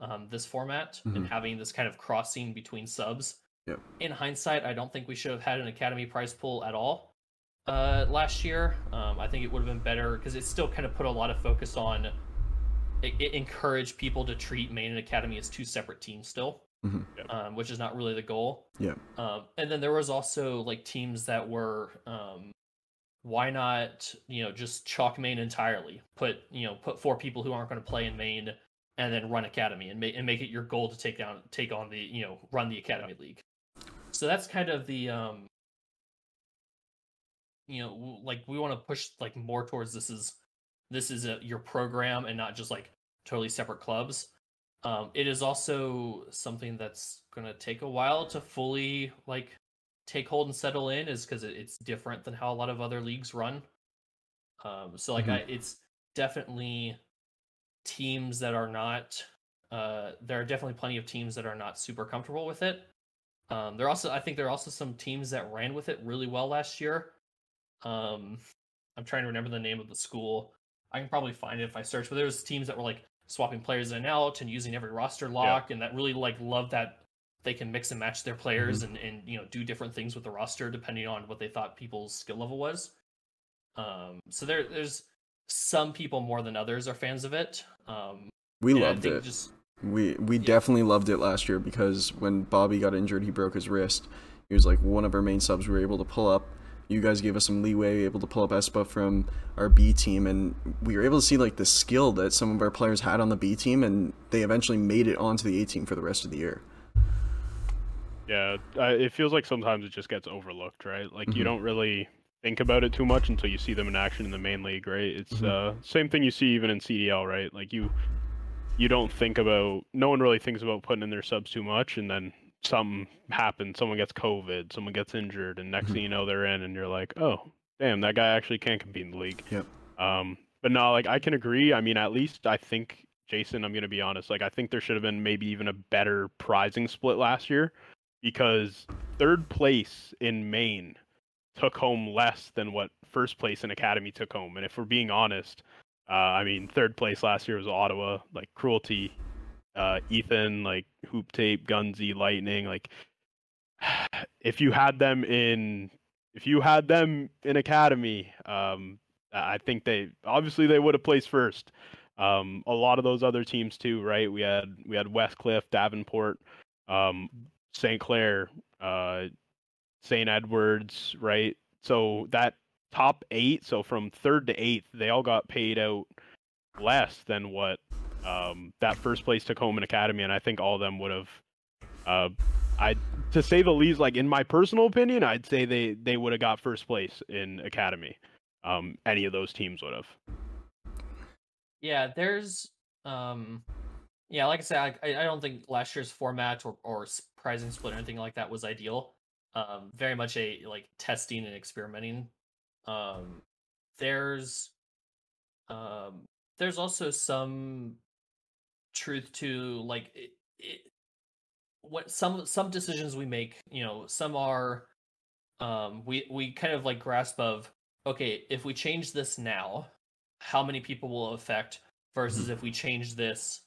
Speaker 4: um, this format and
Speaker 1: Mhm.
Speaker 4: having this kind of crossing between subs.
Speaker 1: Yep.
Speaker 4: In hindsight, I don't think we should have had an academy prize pool at all uh, last year. Um, I think it would have been better because it still kind of put a lot of focus on it, it encouraged people to treat main and academy as two separate teams still,
Speaker 1: Mhm.
Speaker 4: um, which is not really the goal.
Speaker 1: Yeah.
Speaker 4: Um, and then there was also like teams that were, um, why not, you know, just chalk main entirely? Put you know, put four people who aren't going to play in main, and then run academy and make and make it your goal to take down, take on the, you know, run the academy league. So that's kind of the, um, you know, like we want to push like more towards this is this is a, your program and not just like totally separate clubs. Um, it is also something that's going to take a while to fully like take hold and settle in, is because it, it's different than how a lot of other leagues run. Um, so like
Speaker 1: Mhm.
Speaker 4: I, it's definitely teams that are not. Uh, there are definitely plenty of teams that are not super comfortable with it. Um, there also, I think, there are also some teams that ran with it really well last year. Um, I'm trying to remember the name of the school. I can probably find it if I search. But there was teams that were like swapping players in and out and using every roster lock, and that really like love that they can mix and match their players and and you know do different things with the roster depending on what they thought people's skill level was. Um, so there there's some people more than others are fans of it. Um,
Speaker 1: We loved it.
Speaker 4: Just
Speaker 1: We we
Speaker 4: Yeah.
Speaker 1: definitely loved it last year because when Bobby got injured, he broke his wrist. He was like one of our main subs we were able to pull up, you guys gave us some leeway, able to pull up Espa from our B team, and we were able to see like the skill that some of our players had on the B team, and they eventually made it onto the A team for the rest of the year.
Speaker 2: Yeah, uh, it feels like sometimes it just gets overlooked, right? Like you
Speaker 1: Mhm.
Speaker 2: don't really think about it too much until you see them in action in the main league, right? It's
Speaker 1: Mhm.
Speaker 2: uh same thing you see even in CDL, right? Like you you don't think about no one really thinks about putting in their subs too much and then something happens, someone gets COVID, someone gets injured, and next
Speaker 1: Mhm.
Speaker 2: thing you know they're in and you're like, Oh, damn, that guy actually can't compete in the league.
Speaker 1: Yep.
Speaker 2: Um but no, like I can agree. I mean, at least I think Jacen, I'm gonna be honest, like I think there should have been maybe even a better prizing split last year because third place in main took home less than what first place in Academy took home. And if we're being honest, uh, I mean, third place last year was Ottawa, like Cruelty, uh, Ethan, like Hoop Tape, Gunsy, Lightning. Like, if you had them in, if you had them in Academy, um, I think they obviously they would have placed first. Um, a lot of those other teams too, right? We had we had Westcliff, Davenport, um, St. Clair, uh, St. Edwards, right? So that top eight, so from third to eighth, they all got paid out less than what um, that first place took home in Academy, and I think all of them would have. Uh, I to say the least, like in my personal opinion, I'd say they they would have got first place in Academy. Um, any of those teams would have.
Speaker 4: Yeah, there's um yeah, like I said, I, I don't think last year's format or or prizing split or anything like that was ideal. Um very much a like testing and experimenting. Um there's um there's also some truth to like it, it what some some decisions we make, you know, some are um we we kind of like grasp of okay, if we change this now, how many people will affect versus if we change this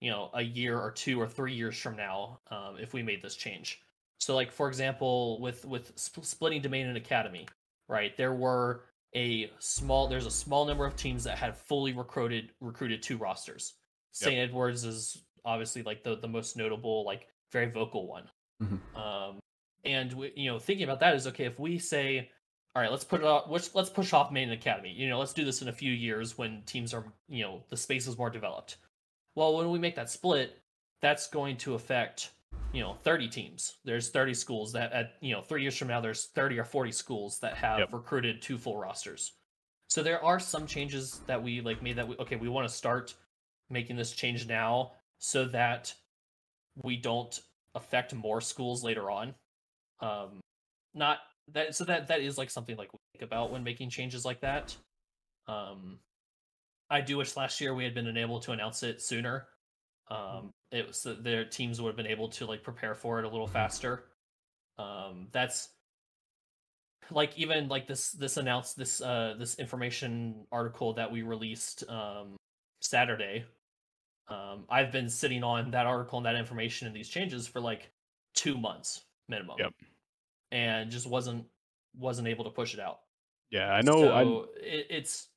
Speaker 4: you know a year or two or three years from now um, if we made this change? So like for example with with sp- splitting domain and academy right there were a small there's a small number of teams that had fully recruited recruited two rosters
Speaker 2: Yep.
Speaker 4: st edwards is obviously like the the most notable like very vocal one
Speaker 1: Mhm.
Speaker 4: um and we, you know thinking about that is okay if we say all right let's put it off let's, let's push off main academy you know let's do this in a few years when teams are you know the space is more developed well when we make that split that's going to affect you know 30 teams there's 30 schools that at you know three years from now there's 30 or 40 schools that have
Speaker 2: Yep.
Speaker 4: recruited two full rosters so there are some changes that we like made that we okay we want to start making this change now so that we don't affect more schools later on. Um not that so that that is like something like we think about when making changes like that. Um i do wish last year we had been able to announce it sooner. Um it was their teams would have been able to like prepare for it a little faster. Um that's like even like this this announced this uh this information article that we released um saturday um i've been sitting on that article and that information and these changes for like two months minimum
Speaker 2: Yep.
Speaker 4: and just wasn't wasn't able to push it out
Speaker 2: Yeah, I know. I
Speaker 4: so it, it's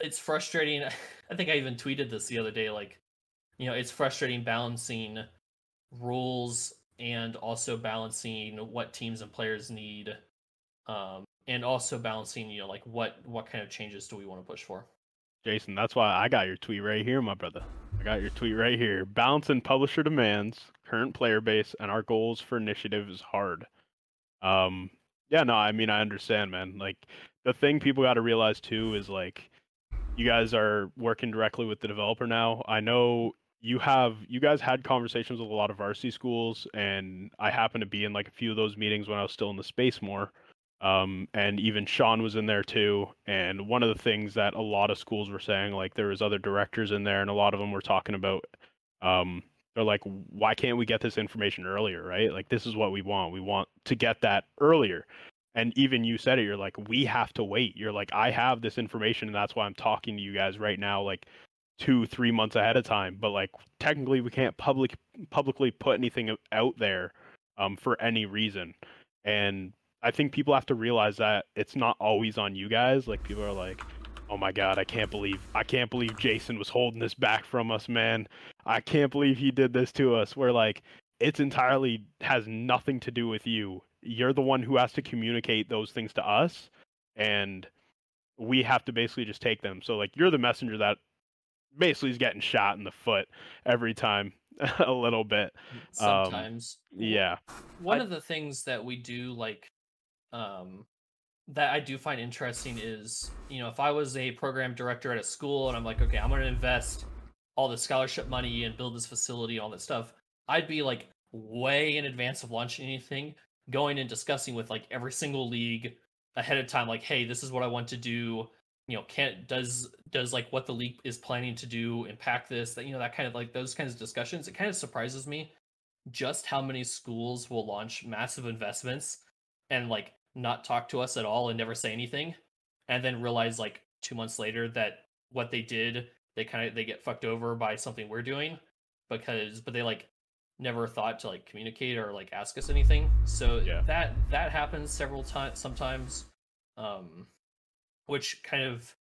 Speaker 4: it's frustrating. I think I even tweeted this the other day. Like, you know, it's frustrating balancing rules and also balancing what teams and players need, um, and also balancing, you know, like what what kind of changes do we want to push for?
Speaker 2: Jacen, that's why I got your tweet right here, my brother. I got your tweet right here. Balancing publisher demands, current player base, and our goals for initiative is hard. Um, yeah, no, I mean I understand, man. Like the thing people got to realize too is like you guys are working directly with the developer now. I know you have you guys had conversations with a lot of varsity schools, and I happen to be in like a few of those meetings when I was still in the space more. Um, and even Sean was in there too. And one of the things that a lot of schools were saying, like there was other directors in there, and a lot of them were talking about, um, they're like, why can't we get this information earlier, right? Like this is what we want. We want to get that earlier. And even you said it, you're like, we have to wait. You're like, I have this information, and that's why I'm talking to you guys right now, like two, three months ahead of time. But like technically, we can't public publicly put anything out there um, for any reason. And I think people have to realize that it's not always on you guys. Like people are like, "Oh my god, I can't believe I can't believe Jacen was holding this back from us, man. I can't believe he did this to us." Where like it's entirely has nothing to do with you. you're the one who has to communicate those things to us and we have to basically just take them. So like you're the messenger that basically is getting shot in the foot every time a little bit. Um,
Speaker 4: Sometimes.
Speaker 2: Yeah.
Speaker 4: One
Speaker 3: I-
Speaker 4: of the things that we do like um that I do find interesting is, you know, if I was a program director at a school and I'm like, okay, I'm going to invest all the scholarship money and build this facility, all that stuff, I'd be like way in advance of launching anything, going and discussing with like every single league ahead of time, like, hey, this is what I want to do. You know, can does does like what the league is planning to do impact this? That you know, that kind of like those kinds of discussions. It kind of surprises me just how many schools will launch massive investments and like not talk to us at all and never say anything and then realize like two months later that what they did they kind of they get fucked over by something we're doing because but they like never thought to like communicate or like ask us anything so
Speaker 2: Yeah.
Speaker 4: that that happens several times sometimes um which kind of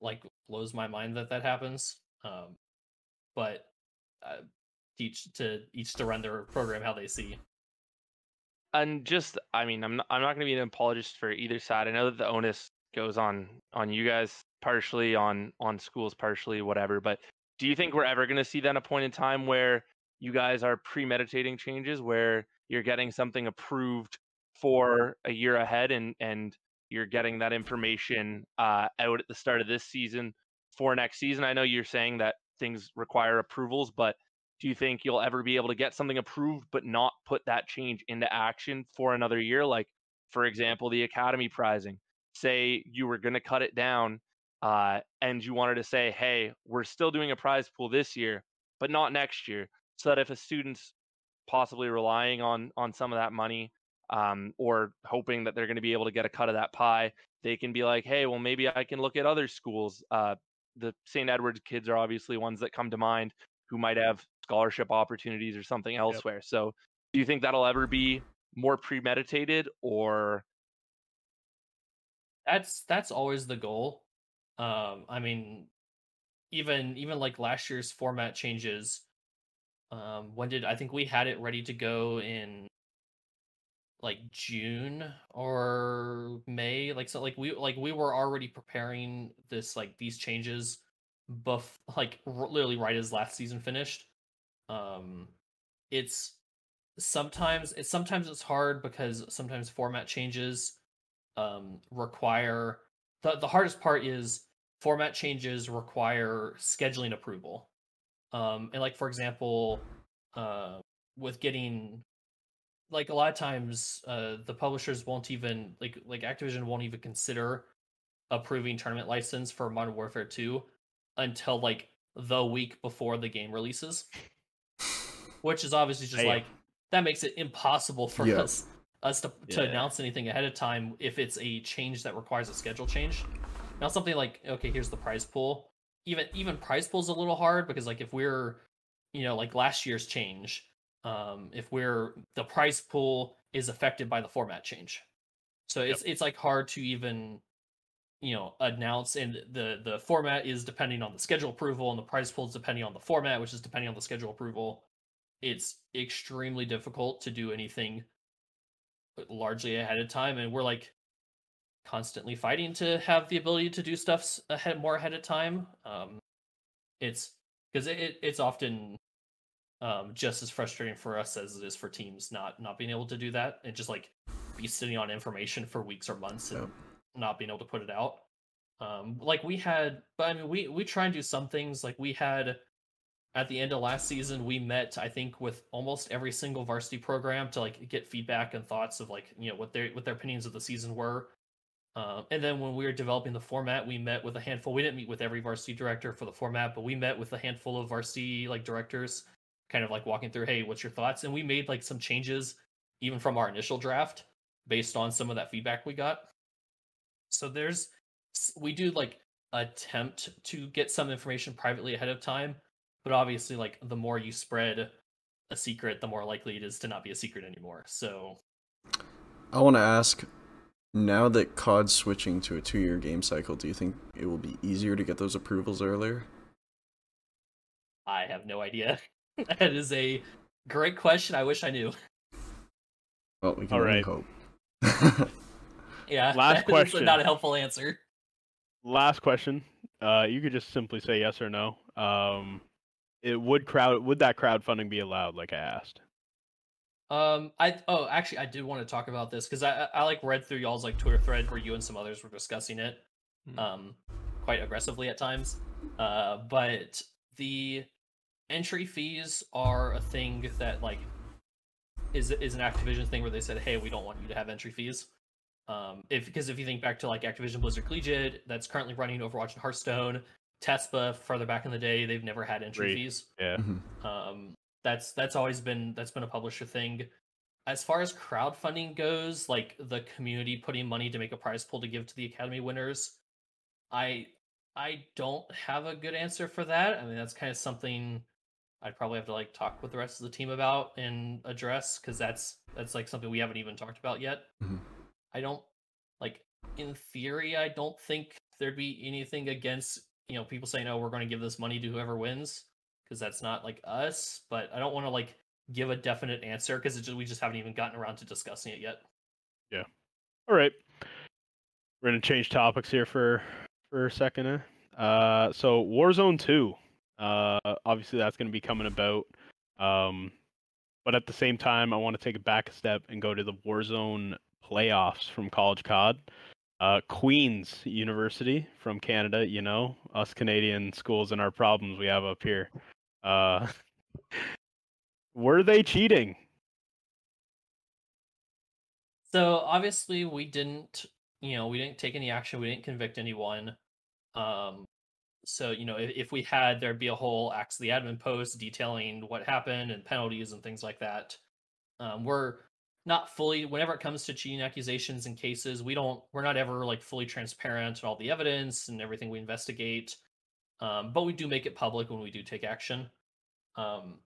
Speaker 4: like blows my mind that that happens um but uh, each to each to run their program how they see
Speaker 3: and just i mean i'm not, i'm not going to be an apologist for either side. I know that the onus goes on on you guys partially on on schools partially whatever but do you think we're ever going to see then a point in time where you guys are premeditating changes where you're getting something approved for a year ahead and and you're getting that information uh, out at the start of this season for next season? I know you're saying that things require approvals but do you think you'll ever be able to get something approved but not put that change into action for another year? Like for example the academy prizing. Say you were going to cut it down uh, and you wanted to say hey we're still doing a prize pool this year but not next year so that if a student's possibly relying on on some of that money um, or hoping that they're going to be able to get a cut of that pie they can be like hey well maybe i can look at other schools. Uh, the st edwards kids are obviously ones that come to mind who might have scholarship opportunities or something elsewhere. So, do you think that'll ever be more premeditated or
Speaker 4: that's that's always the goal um i mean even even like last year's format changes um when did i think we had it ready to go in like june or may like so like we like we were already preparing this like these changes buff like literally right as last season finished um it's sometimes it's sometimes it's hard because sometimes format changes um, require the, the hardest part is format changes require scheduling approval. Um, and like for example uh, with getting like a lot of times uh, the publishers won't even like like activision won't even consider approving tournament license for modern warfare 2 until like the week before the game releases which is obviously just like that makes it impossible for
Speaker 1: Yeah.
Speaker 4: us us to, to
Speaker 3: Yeah.
Speaker 4: announce anything ahead of time if it's a change that requires a schedule change. Now something like okay, here's the prize pool. Even even prize pool's a little hard because like if we're you know like last year's change, um, if we're the prize pool is affected by the format change, so it's it's like hard to even you know announce and the the format is depending on the schedule approval and the prize pool is depending on the format which is depending on the schedule approval it's extremely difficult to do anything largely ahead of time and we're like constantly fighting to have the ability to do stuff ahead more ahead of time um it's because it, it, it's often um just as frustrating for us as it is for teams not not being able to do that and just like be sitting on information for weeks or months and not being able to put it out. Um like we had but i mean we we try and do some things like we had at the end of last season we met i think with almost every single varsity program to like get feedback and thoughts of like you know what their what their opinions of the season were. Um, and then when we were developing the format we met with a handful we didn't meet with every varsity director for the format but we met with a handful of varsity like directors kind of like walking through hey what's your thoughts? And we made like some changes even from our initial draft based on some of that feedback we got. So there's we do like attempt to get some information privately ahead of time but obviously like the more you spread a secret the more likely it is to not be a secret anymore so
Speaker 1: I want to ask now that COD's switching to a two year game cycle, do you think it will be easier to get those approvals earlier?
Speaker 4: i have no idea that is a great question i wish i knew
Speaker 1: Well, we can
Speaker 2: All
Speaker 1: only hope.
Speaker 4: Yeah.
Speaker 2: Last
Speaker 4: that's
Speaker 2: question.
Speaker 4: Not a helpful answer.
Speaker 2: Last question. Uh, you could just simply say yes or no. Um, it would crowd would that crowdfunding be allowed? Like I asked.
Speaker 4: Um, I oh actually I did want to talk about this because I, I I, like read through y'all's like Twitter thread where you and some others were discussing it,
Speaker 3: Hmm.
Speaker 4: um, quite aggressively at times. Uh, but the entry fees are a thing that like is is an Activision thing where they said, hey, we don't want you to have entry fees. Um, if because if you think back to like Activision Blizzard Collegiate, that's currently running Overwatch and Hearthstone. Tespa, further back in the day, they've never had entry
Speaker 2: Right.
Speaker 4: fees.
Speaker 2: Yeah.
Speaker 4: Um, that's that's always been that's been a publisher thing. As far as crowdfunding goes, like the community putting money to make a prize pool to give to the academy winners, I I don't have a good answer for that. I mean, that's kind of something I'd probably have to like talk with the rest of the team about and address because that's that's like something we haven't even talked about yet.
Speaker 1: Mhm.
Speaker 4: I don't like in theory. I don't think there'd be anything against you know people saying, "Oh, we're going to give this money to whoever wins," because that's not like us. But I don't want to like give a definite answer because we just haven't even gotten around to discussing it yet. Yeah.
Speaker 2: All right. We're gonna change topics here for for a second. Uh, so Warzone Two. Uh, obviously that's gonna be coming about. Um, but at the same time, I want to take it back a step and go to the Warzone playoffs from College COD. Uh, Queens University from Canada. You know, us Canadian schools and our problems we have up here. Uh, were they cheating?
Speaker 4: So obviously we didn't, you know, we didn't take any action. We didn't convict anyone. Um, so you know, if, if we had, there'd be a whole acts of the admin post detailing what happened and penalties and things like that. Um, we're not fully whenever it comes to cheating accusations and cases, we don't we're not ever like fully transparent in all the evidence and everything we investigate. Um, but we do make it public when we do take action. Um,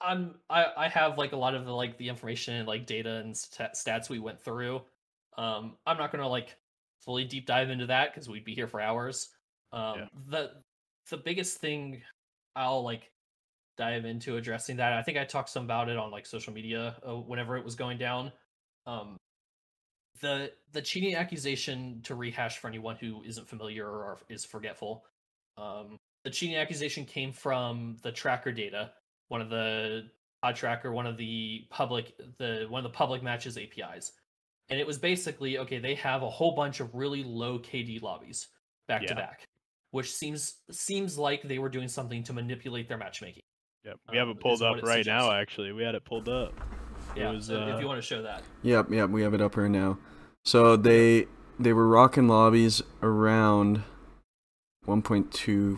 Speaker 4: I'm I, I have like a lot of the like the information and like data and st- stats we went through. Um, I'm not gonna like fully deep dive into that because we'd be here for hours. Um,
Speaker 2: Yeah.
Speaker 4: the the biggest thing I'll like dive into addressing that. I think I talked some about it on like social media uh, whenever it was going down. Um, the the cheating accusation to rehash for anyone who isn't familiar or is forgetful. Um, the cheating accusation came from the tracker data, one of the odd tracker, one of the public the one of the public matches APIs. And it was basically okay, they have a whole bunch of really low KD lobbies back to back, which seems seems like they were doing something to manipulate their matchmaking.
Speaker 2: Yep. We have
Speaker 4: Um,
Speaker 2: it pulled
Speaker 4: is
Speaker 2: up
Speaker 4: it
Speaker 2: right now. Actually, we had it pulled up. It
Speaker 4: Yeah,
Speaker 2: was,
Speaker 4: so if
Speaker 2: uh,
Speaker 4: you want to show that.
Speaker 1: Yep, yep, we have it up here now. So they they were rocking lobbies around 1.26,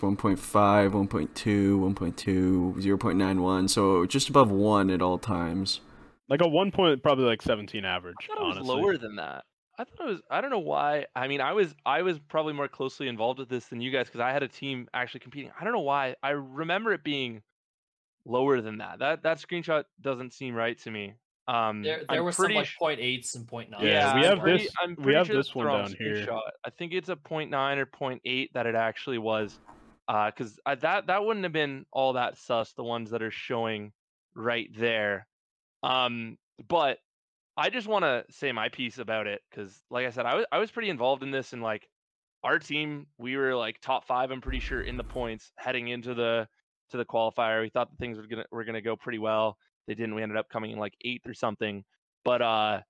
Speaker 1: 1.5, 1.2, 1.2, 0.91, so just above 1 at all times.
Speaker 2: Like a one point, probably like 17 average.
Speaker 3: I thought it was
Speaker 2: honestly.
Speaker 3: lower than that. I thought it was. I don't know why. I mean, I was I was probably more closely involved with this than you guys because I had a team actually competing. I don't know why. I remember it being lower than that. That that screenshot doesn't seem right to me. Um,
Speaker 4: There, there
Speaker 3: I'm
Speaker 4: were some like
Speaker 3: sh-
Speaker 4: point eights and point nines.
Speaker 2: Yeah, we have
Speaker 3: pretty-
Speaker 2: this-
Speaker 3: I'm
Speaker 2: we have
Speaker 3: sure
Speaker 2: this one
Speaker 3: the wrong
Speaker 2: down here.
Speaker 3: screenshot. I think it's a 0.9 or 0.8 that it actually was, because that that wouldn't have been all that sus. The ones that are showing right there, um, but I just want to say my piece about it because, like I said, I was I was pretty involved in this, and like our team, we were like top five. I'm pretty sure in the points heading into the to the qualifier. We thought that things were gonna were gonna go pretty well. They didn't. We ended up coming in like eighth or something. But uh,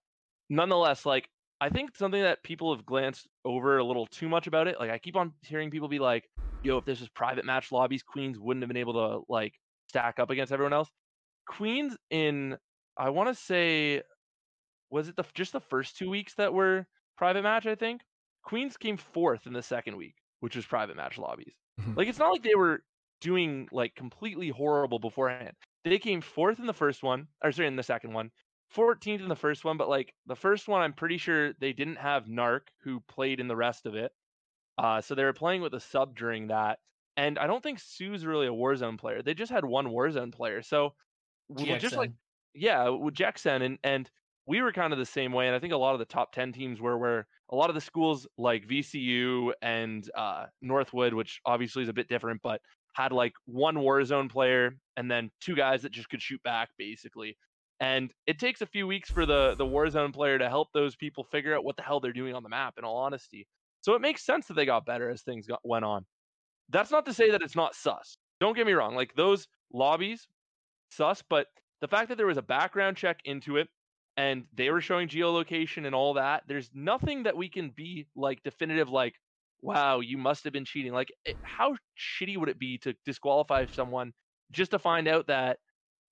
Speaker 3: nonetheless, like I think something that people have glanced over a little too much about it. Like I keep on hearing people be like, "Yo, if this was private match lobbies, Queens wouldn't have been able to like stack up against everyone else." Queens in I want to say was it the just the first two weeks that were private match? I think Queens came fourth in the second week, which was private match lobbies.
Speaker 1: Mhm.
Speaker 3: like it's not like they were doing like completely horrible beforehand. They came fourth in the first one, or sorry, in the second one, 14th in the first one, but like the first one, I'm pretty sure they didn't have Narc who played in the rest of it. Uh, so they were playing with a sub during that. And I don't think Sue's really a Warzone player. They just had one Warzone player. So w- just like yeah, with Jackson and and we were kind of the same way, and I think a lot of the top ten teams were where a lot of the schools like VCU and uh, Northwood, which obviously is a bit different, but had like one Warzone player and then two guys that just could shoot back basically. And it takes a few weeks for the the Warzone player to help those people figure out what the hell they're doing on the map. In all honesty, so it makes sense that they got better as things got, went on. That's not to say that it's not sus. Don't get me wrong. Like those lobbies, sus. But the fact that there was a background check into it and they were showing geolocation and all that, there's nothing that we can be like definitive. Like, wow, you must have been cheating. Like, it, how shitty would it be to disqualify someone just to find out that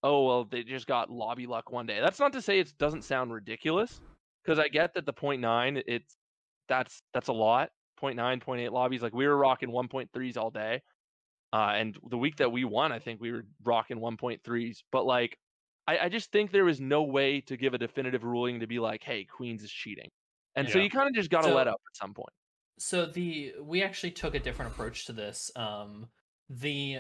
Speaker 3: oh well they just got lobby luck one day. That's not to say it doesn't sound ridiculous because I get that the point nine it's that's that's a lot. 0.9, 0.8 lobbies. Like we were rocking 1.3s all day. Uh, and the week that we won, I think we were rocking 1.3s. But like, I, I just think there was no way to give a definitive ruling to be like, hey, Queens is cheating. And so you kind of just got to
Speaker 4: So-
Speaker 3: let up at some point.
Speaker 4: so the we actually took a different approach to this um the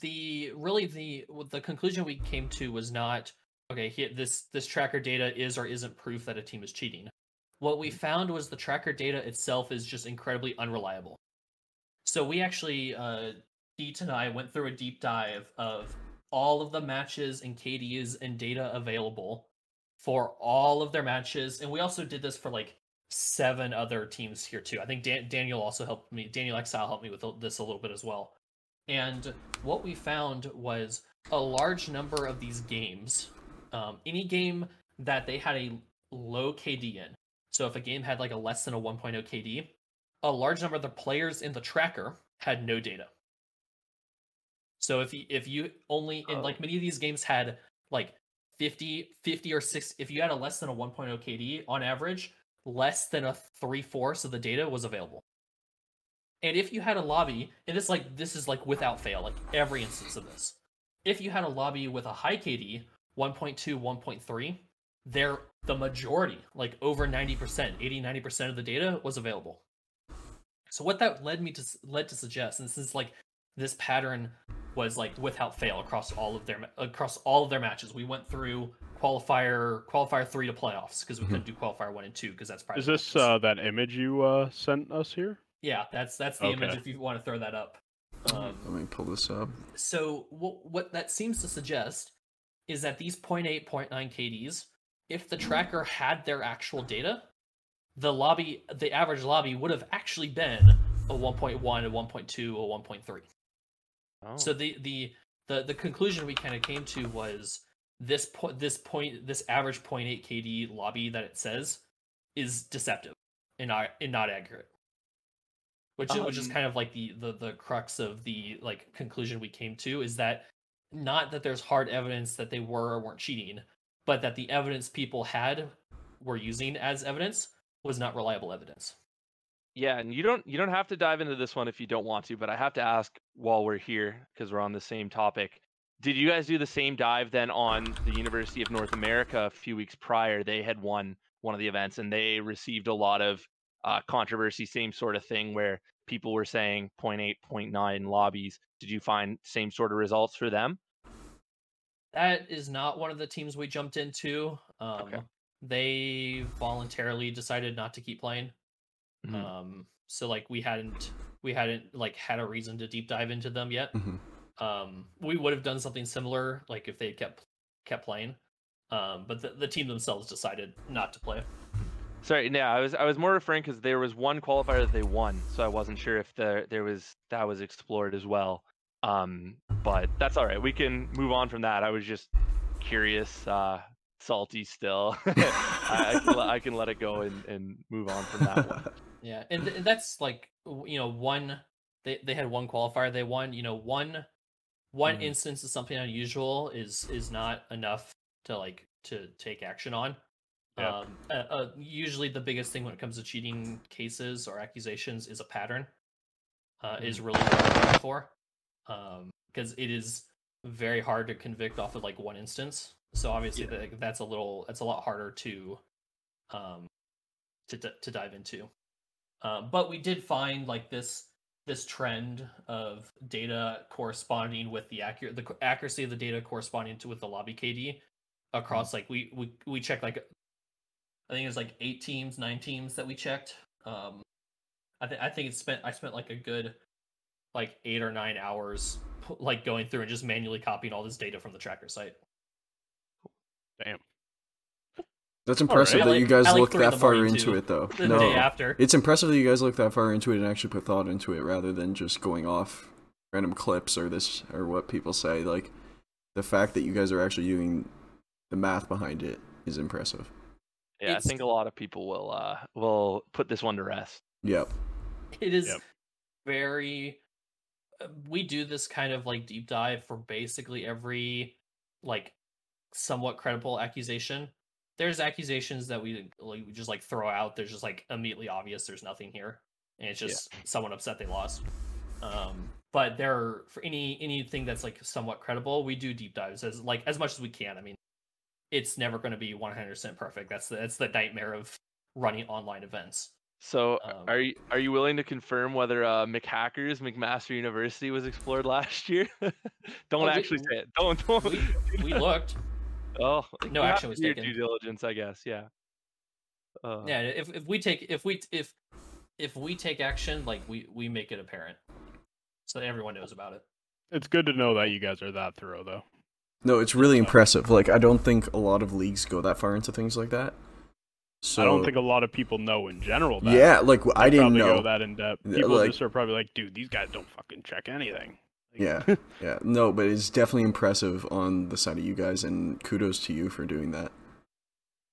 Speaker 4: the really the the conclusion we came to was not okay here this this tracker data is or isn't proof that a team is cheating what we found was the tracker data itself is just incredibly unreliable so we actually uh Deet and I went through a deep dive of all of the matches and KDs and data available for all of their matches and we also did this for like seven other teams here too. I think Dan- Daniel also helped me. Daniel Exile helped me with this a little bit as well. And what we found was a large number of these games, um, any game that they had a low KD in. So if a game had like a less than a 1.0 KD, a large number of the players in the tracker had no data. So if you, if you only in like oh. many of these games had like 50 50 or 6 if you had a less than a 1.0 KD on average, less than a three fourths of the data was available. And if you had a lobby, and this like this is like without fail, like every instance of this. If you had a lobby with a high KD, 1.2, 1.3, there the majority, like over 90%, 80, 90% of the data was available. So what that led me to led to suggest, and this is like this pattern was like without fail across all of their across all of their matches. We went through qualifier qualifier three to playoffs because we couldn't do qualifier one and two because that's private.
Speaker 2: Is this uh, that image you uh, sent us here?
Speaker 4: yeah, that's that's the
Speaker 2: Okay.
Speaker 4: image if you want to throw that up. Um,
Speaker 1: Let me pull this up.
Speaker 4: so what what that seems to suggest is that these 0.8 0.9 KDs, if the tracker had their actual data, the lobby the average lobby would have actually been a 1.1, a 1.2, a 1.3.
Speaker 3: Oh.
Speaker 4: So the the the the conclusion we kind of came to was this point this point this average 0.8 KD lobby that it says is deceptive and not and not accurate. Which is which is
Speaker 3: Um,
Speaker 4: kind of like the, the the crux of the like conclusion we came to is that not that there's hard evidence that they were or weren't cheating, but that the evidence people had were using as evidence was not reliable evidence.
Speaker 3: Yeah, and you don't you don't have to dive into this one if you don't want to, but I have to ask while we're here because we're on the same topic. Did you guys do the same dive then on the University of North America a few weeks prior? They had won one of the events and they received a lot of uh, controversy, same sort of thing where people were saying 0.8, 0.9 lobbies. Did you find same sort of results for them?
Speaker 4: That is not one of the teams we jumped into. Um,
Speaker 3: Okay.
Speaker 4: They voluntarily decided not to keep playing.
Speaker 3: Mhm.
Speaker 4: Um, so like we hadn't we hadn't like had a reason to deep dive into them yet.
Speaker 1: Mhm.
Speaker 4: Um, we would have done something similar like if they kept kept playing. Um, but the, the team themselves decided not to play.
Speaker 3: Sorry, yeah, I was I was more referring because there was one qualifier that they won, so I wasn't sure if there there was that was explored as well. Um, but that's all right. We can move on from that. I was just curious, uh, salty still. I, I, can, let- I can let it go and, and move on from that one.
Speaker 4: Yeah, and, th- and that's like you know one they they had one qualifier they won. You know one one
Speaker 3: Mhm.
Speaker 4: instance of something unusual is is not enough to like to take action on.
Speaker 2: Yeah.
Speaker 4: Um, uh, uh, usually the biggest thing when it comes to cheating cases or accusations is a pattern. Uh, is really what for, because it is very hard to convict off of like one instance. So obviously
Speaker 3: Yeah.
Speaker 4: that that's a little that's a lot harder to um to to dive into. Um, but we did find like this this trend of data corresponding with the accurate the accuracy of the data corresponding to with the lobby KD across like we we we checked like I think it was like eight teams, nine teams that we checked. Um, I think I think it spent I spent like a good like eight or nine hours like going through and just manually copying all this data from the tracker site.
Speaker 2: Damn.
Speaker 1: That's impressive
Speaker 2: right.
Speaker 1: that
Speaker 4: At
Speaker 1: you guys
Speaker 4: like
Speaker 1: look that far into
Speaker 4: too.
Speaker 1: it, though.
Speaker 4: The
Speaker 1: no,
Speaker 4: day after.
Speaker 1: it's impressive that you guys look that far into it and actually put thought into it, rather than just going off random clips or this or what people say. Like the fact that you guys are actually doing the math behind it is impressive.
Speaker 3: Yeah,
Speaker 4: It's-
Speaker 3: I think a lot of people will uh will put this one to rest.
Speaker 1: Yep.
Speaker 4: It is
Speaker 2: Yep.
Speaker 4: very. uh, We do this kind of like deep dive for basically every like somewhat credible accusation. There's accusations that we like we just like throw out. There's just like immediately obvious. There's nothing here, and it's
Speaker 3: Yeah.
Speaker 4: just someone upset they lost. Um, but there are, for any anything that's like somewhat credible, we do deep dives as like as much as we can. I mean, it's never going to be 100% perfect. That's the that's the nightmare of running online events.
Speaker 3: So,
Speaker 4: Um,
Speaker 3: are you are you willing to confirm whether uh, McHackers McMaster University was explored last year? don't
Speaker 4: Oh, we-
Speaker 3: actually say it. Don't don't.
Speaker 4: We, we looked.
Speaker 3: Oh,
Speaker 4: no action was taken.
Speaker 3: Due diligence, I guess. Yeah. Uh,
Speaker 4: Yeah, if if we take if we if if we take action, like we we make it apparent, so that everyone knows about it.
Speaker 2: It's good to know that you guys are that thorough, though.
Speaker 1: No, it's really impressive. Like I don't think a lot of leagues go that far into things like that. So
Speaker 2: I don't think a lot of people know in general. That.
Speaker 1: Yeah, like I didn't know.
Speaker 2: go that in depth. People
Speaker 1: like-
Speaker 2: just are probably like, dude, these guys don't fucking check anything. Like-
Speaker 1: Yeah, yeah, no, but it's definitely impressive on the side of you guys, and kudos to you for doing that.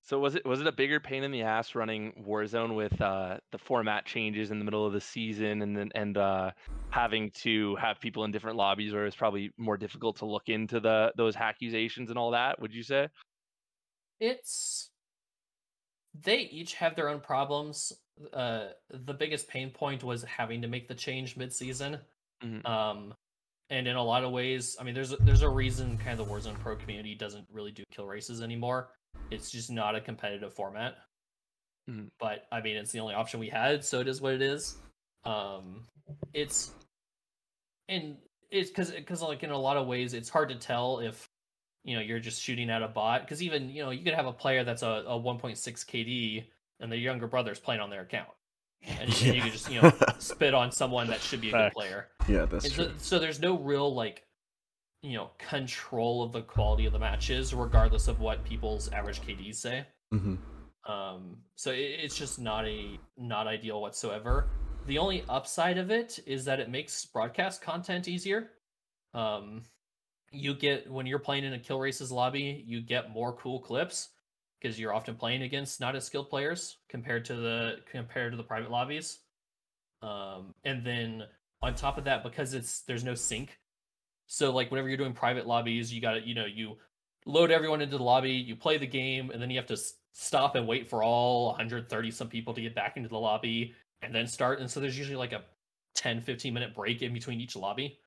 Speaker 3: So was it was it a bigger pain in the ass running Warzone with uh, the format changes in the middle of the season and then and uh, having to have people in different lobbies where it's probably more difficult to look into the those accusations and all that? Would you say?
Speaker 4: It's they each have their own problems. Uh, the biggest pain point was having to make the change mid-season.
Speaker 3: Mhm.
Speaker 4: Um, and in a lot of ways, I mean, there's a- there's a reason kind of the Warzone Pro community doesn't really do kill races anymore. It's just not a competitive format.
Speaker 3: Mhm.
Speaker 4: But I mean, it's the only option we had, so it is what it is. Um, it's and it's because because like in a lot of ways, it's hard to tell if you know you're just shooting at a bot because even you know you could have a player that's a, a 1.6 KD and their younger brother's playing on their account, and, and you can just you know spit on someone that should be a good player.
Speaker 1: Yeah, that's
Speaker 4: And
Speaker 1: true.
Speaker 4: so, so there's no real like you know control of the quality of the matches regardless of what people's average KDs say.
Speaker 1: hmm
Speaker 4: Um, so it, it's just not a not ideal whatsoever. The only upside of it is that it makes broadcast content easier. Um, you get when you're playing in a kill races lobby, you get more cool clips because you're often playing against not as skilled players compared to the compared to the private lobbies. Um, and then on top of that, because it's there's no sync, so like whenever you're doing private lobbies, you got to you know you load everyone into the lobby, you play the game, and then you have to s- stop and wait for all 130 some people to get back into the lobby and then start. And so there's usually like a 10, 15 minute break in between each lobby.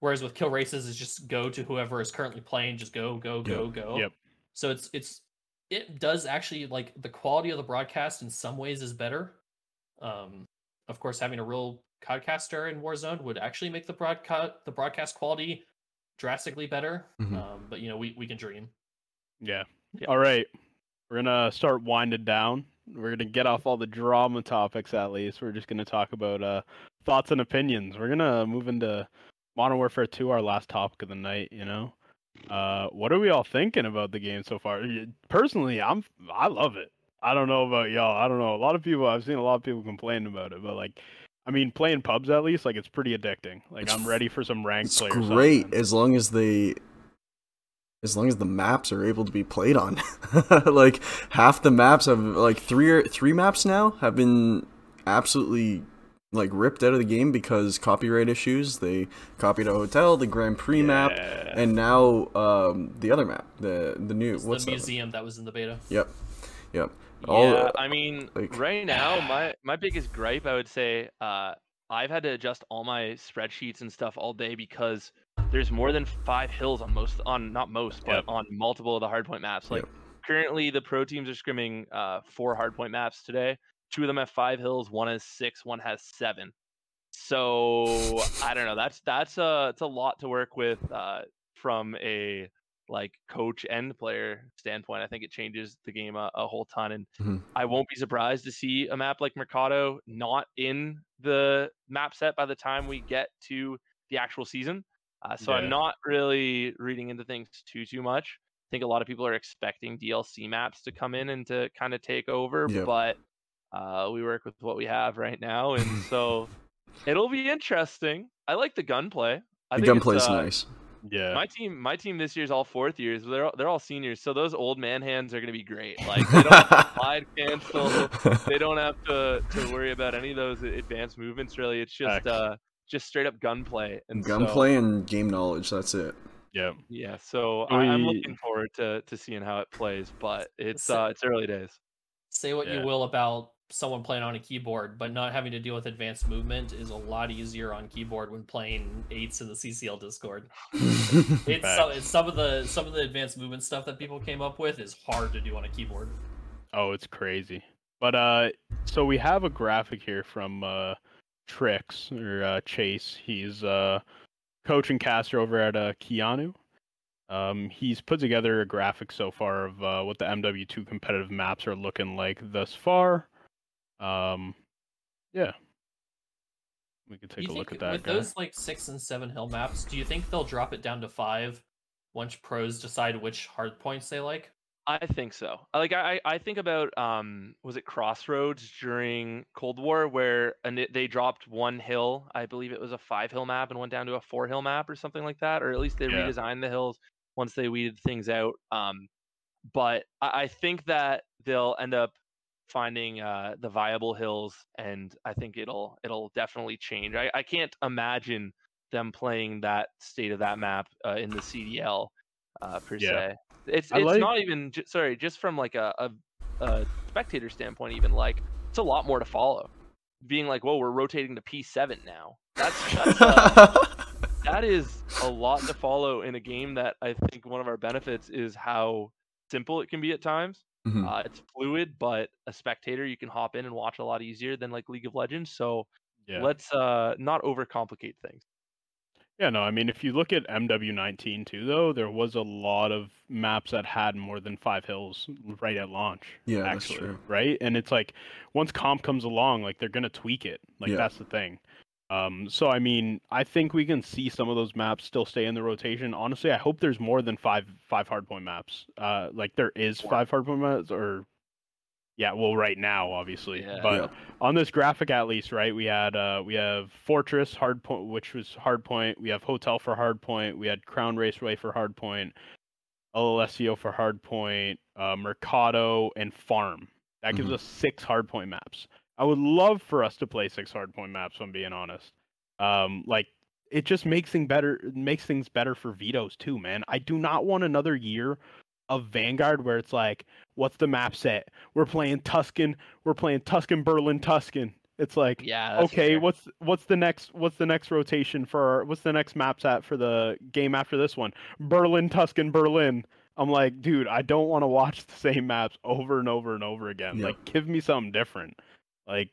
Speaker 4: Whereas with kill races, is just go to whoever is currently playing, just go, go, go, go.
Speaker 2: Yep.
Speaker 4: So it's it's it does actually like the quality of the broadcast in some ways is better. Um, of course, having a real podcaster in Warzone would actually make the broadcast the broadcast quality drastically better.
Speaker 1: Mhm.
Speaker 4: Um, but you know, we we can dream.
Speaker 2: Yeah.
Speaker 3: Yeah.
Speaker 2: All right. We're gonna start winding down. We're gonna get off all the drama topics at least. We're just gonna talk about uh thoughts and opinions. We're gonna move into Modern Warfare 2, our last topic of the night, you know. Uh what are we all thinking about the game so far? Personally, I'm I love it. I don't know about y'all. I don't know. A lot of people I've seen a lot of people complain about it, but like I mean playing pubs at least, like it's pretty addicting. Like
Speaker 1: It's
Speaker 2: I'm ready for some ranked
Speaker 1: It's
Speaker 2: play
Speaker 1: great as long as they, as long as the maps are able to be played on. like half the maps have like three or three maps now have been absolutely like ripped out of the game because copyright issues. They copied a hotel, the Grand Prix map, and now um, the other map, the the new
Speaker 4: It's
Speaker 1: what's
Speaker 4: the
Speaker 1: that?
Speaker 4: museum that was in the beta.
Speaker 1: Yep, yep. All-
Speaker 3: yeah, I mean,
Speaker 1: like-
Speaker 3: right now, my my biggest gripe, I would say, uh, I've had to adjust all my spreadsheets and stuff all day because there's more than five hills on most, on not most, but
Speaker 2: Yep.
Speaker 3: on multiple of the hardpoint maps. Like
Speaker 1: Yep.
Speaker 3: currently, the pro teams are scrimming uh, four hardpoint maps today. Two of them have five hills. One has six. One has seven. So I don't know. That's that's a it's a lot to work with uh, from a like coach and player standpoint. I think it changes the game a, a whole ton, and
Speaker 1: Mhm.
Speaker 3: I won't be surprised to see a map like Mercado not in the map set by the time we get to the actual season. Uh, so
Speaker 2: Yeah.
Speaker 3: I'm not really reading into things too too much. I think a lot of people are expecting DLC maps to come in and to kind of take over,
Speaker 1: Yep.
Speaker 3: but uh, we work with what we have right now, and so it'll be interesting. I like the gunplay. I
Speaker 1: The
Speaker 3: think it's,
Speaker 1: gunplay's
Speaker 3: uh,
Speaker 1: nice.
Speaker 2: Yeah.
Speaker 3: My team, my team this year's all fourth years. They're all, they're all seniors, so those old man hands are gonna be great. Like they don't have to slide cancel. They don't have to to worry about any of those advanced movements. Really, it's just uh just straight up gunplay. And so-
Speaker 1: Gunplay and game knowledge. That's it.
Speaker 2: yeah.
Speaker 3: yeah, so I, I'm looking forward to to seeing how it plays, but it's uh it's early days.
Speaker 4: Say what
Speaker 2: Yeah.
Speaker 4: you will about someone playing on a keyboard, but not having to deal with advanced movement is a lot easier on keyboard when playing eights in the CCL Discord. It's some, it's some of the some of the advanced movement stuff that people came up with is hard to do on a keyboard.
Speaker 2: Oh, it's crazy. But uh, so we have a graphic here from uh, Trix or uh, Chase. He's uh, coach and caster over at uh, Keanu. Um, he's put together a graphic so far of uh, what the MW2 competitive maps are looking like thus far. Um, yeah, we could take
Speaker 4: you
Speaker 2: a look at that.
Speaker 4: with
Speaker 2: guy.
Speaker 4: those like six and seven hill maps, do you think they'll drop it down to five once pros decide which hard points they like?
Speaker 3: I think so. Like I, I think about um, was it Crossroads during Cold War where and they dropped one hill. I believe it was a five hill map and went down to a four hill map or something like that, or at least they
Speaker 2: Yeah.
Speaker 3: redesigned the hills once they weeded things out. Um, but I, I think that they'll end up finding uh, the viable hills, and I think it'll it'll definitely change. I, I can't imagine them playing that state of that map uh, in the CDL uh, per
Speaker 2: Yeah.
Speaker 3: se. It's
Speaker 2: I
Speaker 3: it's
Speaker 2: like-
Speaker 3: not even ju- sorry, just from like a, a a spectator standpoint, even like it's a lot more to follow. Being like, whoa, we're rotating to P7 now. That's, that's uh, that is a lot to follow in a game that I think one of our benefits is how simple it can be at times.
Speaker 1: Mhm.
Speaker 3: Uh, it's fluid, but a spectator you can hop in and watch a lot easier than like League of Legends. So
Speaker 2: yeah.
Speaker 3: let's uh not overcomplicate things.
Speaker 2: Yeah, no, I mean, if you look at MW19 too, though, there was a lot of maps that had more than five hills right at launch.
Speaker 1: Yeah, that's
Speaker 2: actually,
Speaker 1: true.
Speaker 2: Right, and it's like once comp comes along, like they're gonna tweak it. Like
Speaker 1: Yeah.
Speaker 2: that's the thing. Um, so I mean, I think we can see some of those maps still stay in the rotation. Honestly, I hope there's more than five five hardpoint maps. Uh, like there is five hardpoint maps, or yeah, well, right now, obviously,
Speaker 3: Yeah.
Speaker 2: but
Speaker 1: Yeah.
Speaker 2: on this graphic at least, right? We had uh we have Fortress Hardpoint, which was Hardpoint. We have Hotel for Hardpoint. We had Crown Raceway for Hardpoint. El Asilo for Hardpoint. Uh, Mercado and Farm. That gives
Speaker 1: Mhm.
Speaker 2: us six Hardpoint maps. I would love for us to play six Hardpoint maps. If I'm being honest. Um, like it just makes things better. Makes things better for vetoes too, man. I do not want another year of Vanguard where it's like, what's the map set? We're playing Tuscan. We're playing Tuscan, Berlin, Tuscan. It's like,
Speaker 3: Yeah.
Speaker 2: okay,
Speaker 3: fair.
Speaker 2: what's what's the next what's the next rotation for what's the next map set for the game after this one? Berlin, Tuscan, Berlin. I'm like, dude, I don't want to watch the same maps over and over and over again.
Speaker 1: Yeah.
Speaker 2: Like, give me something different. Like,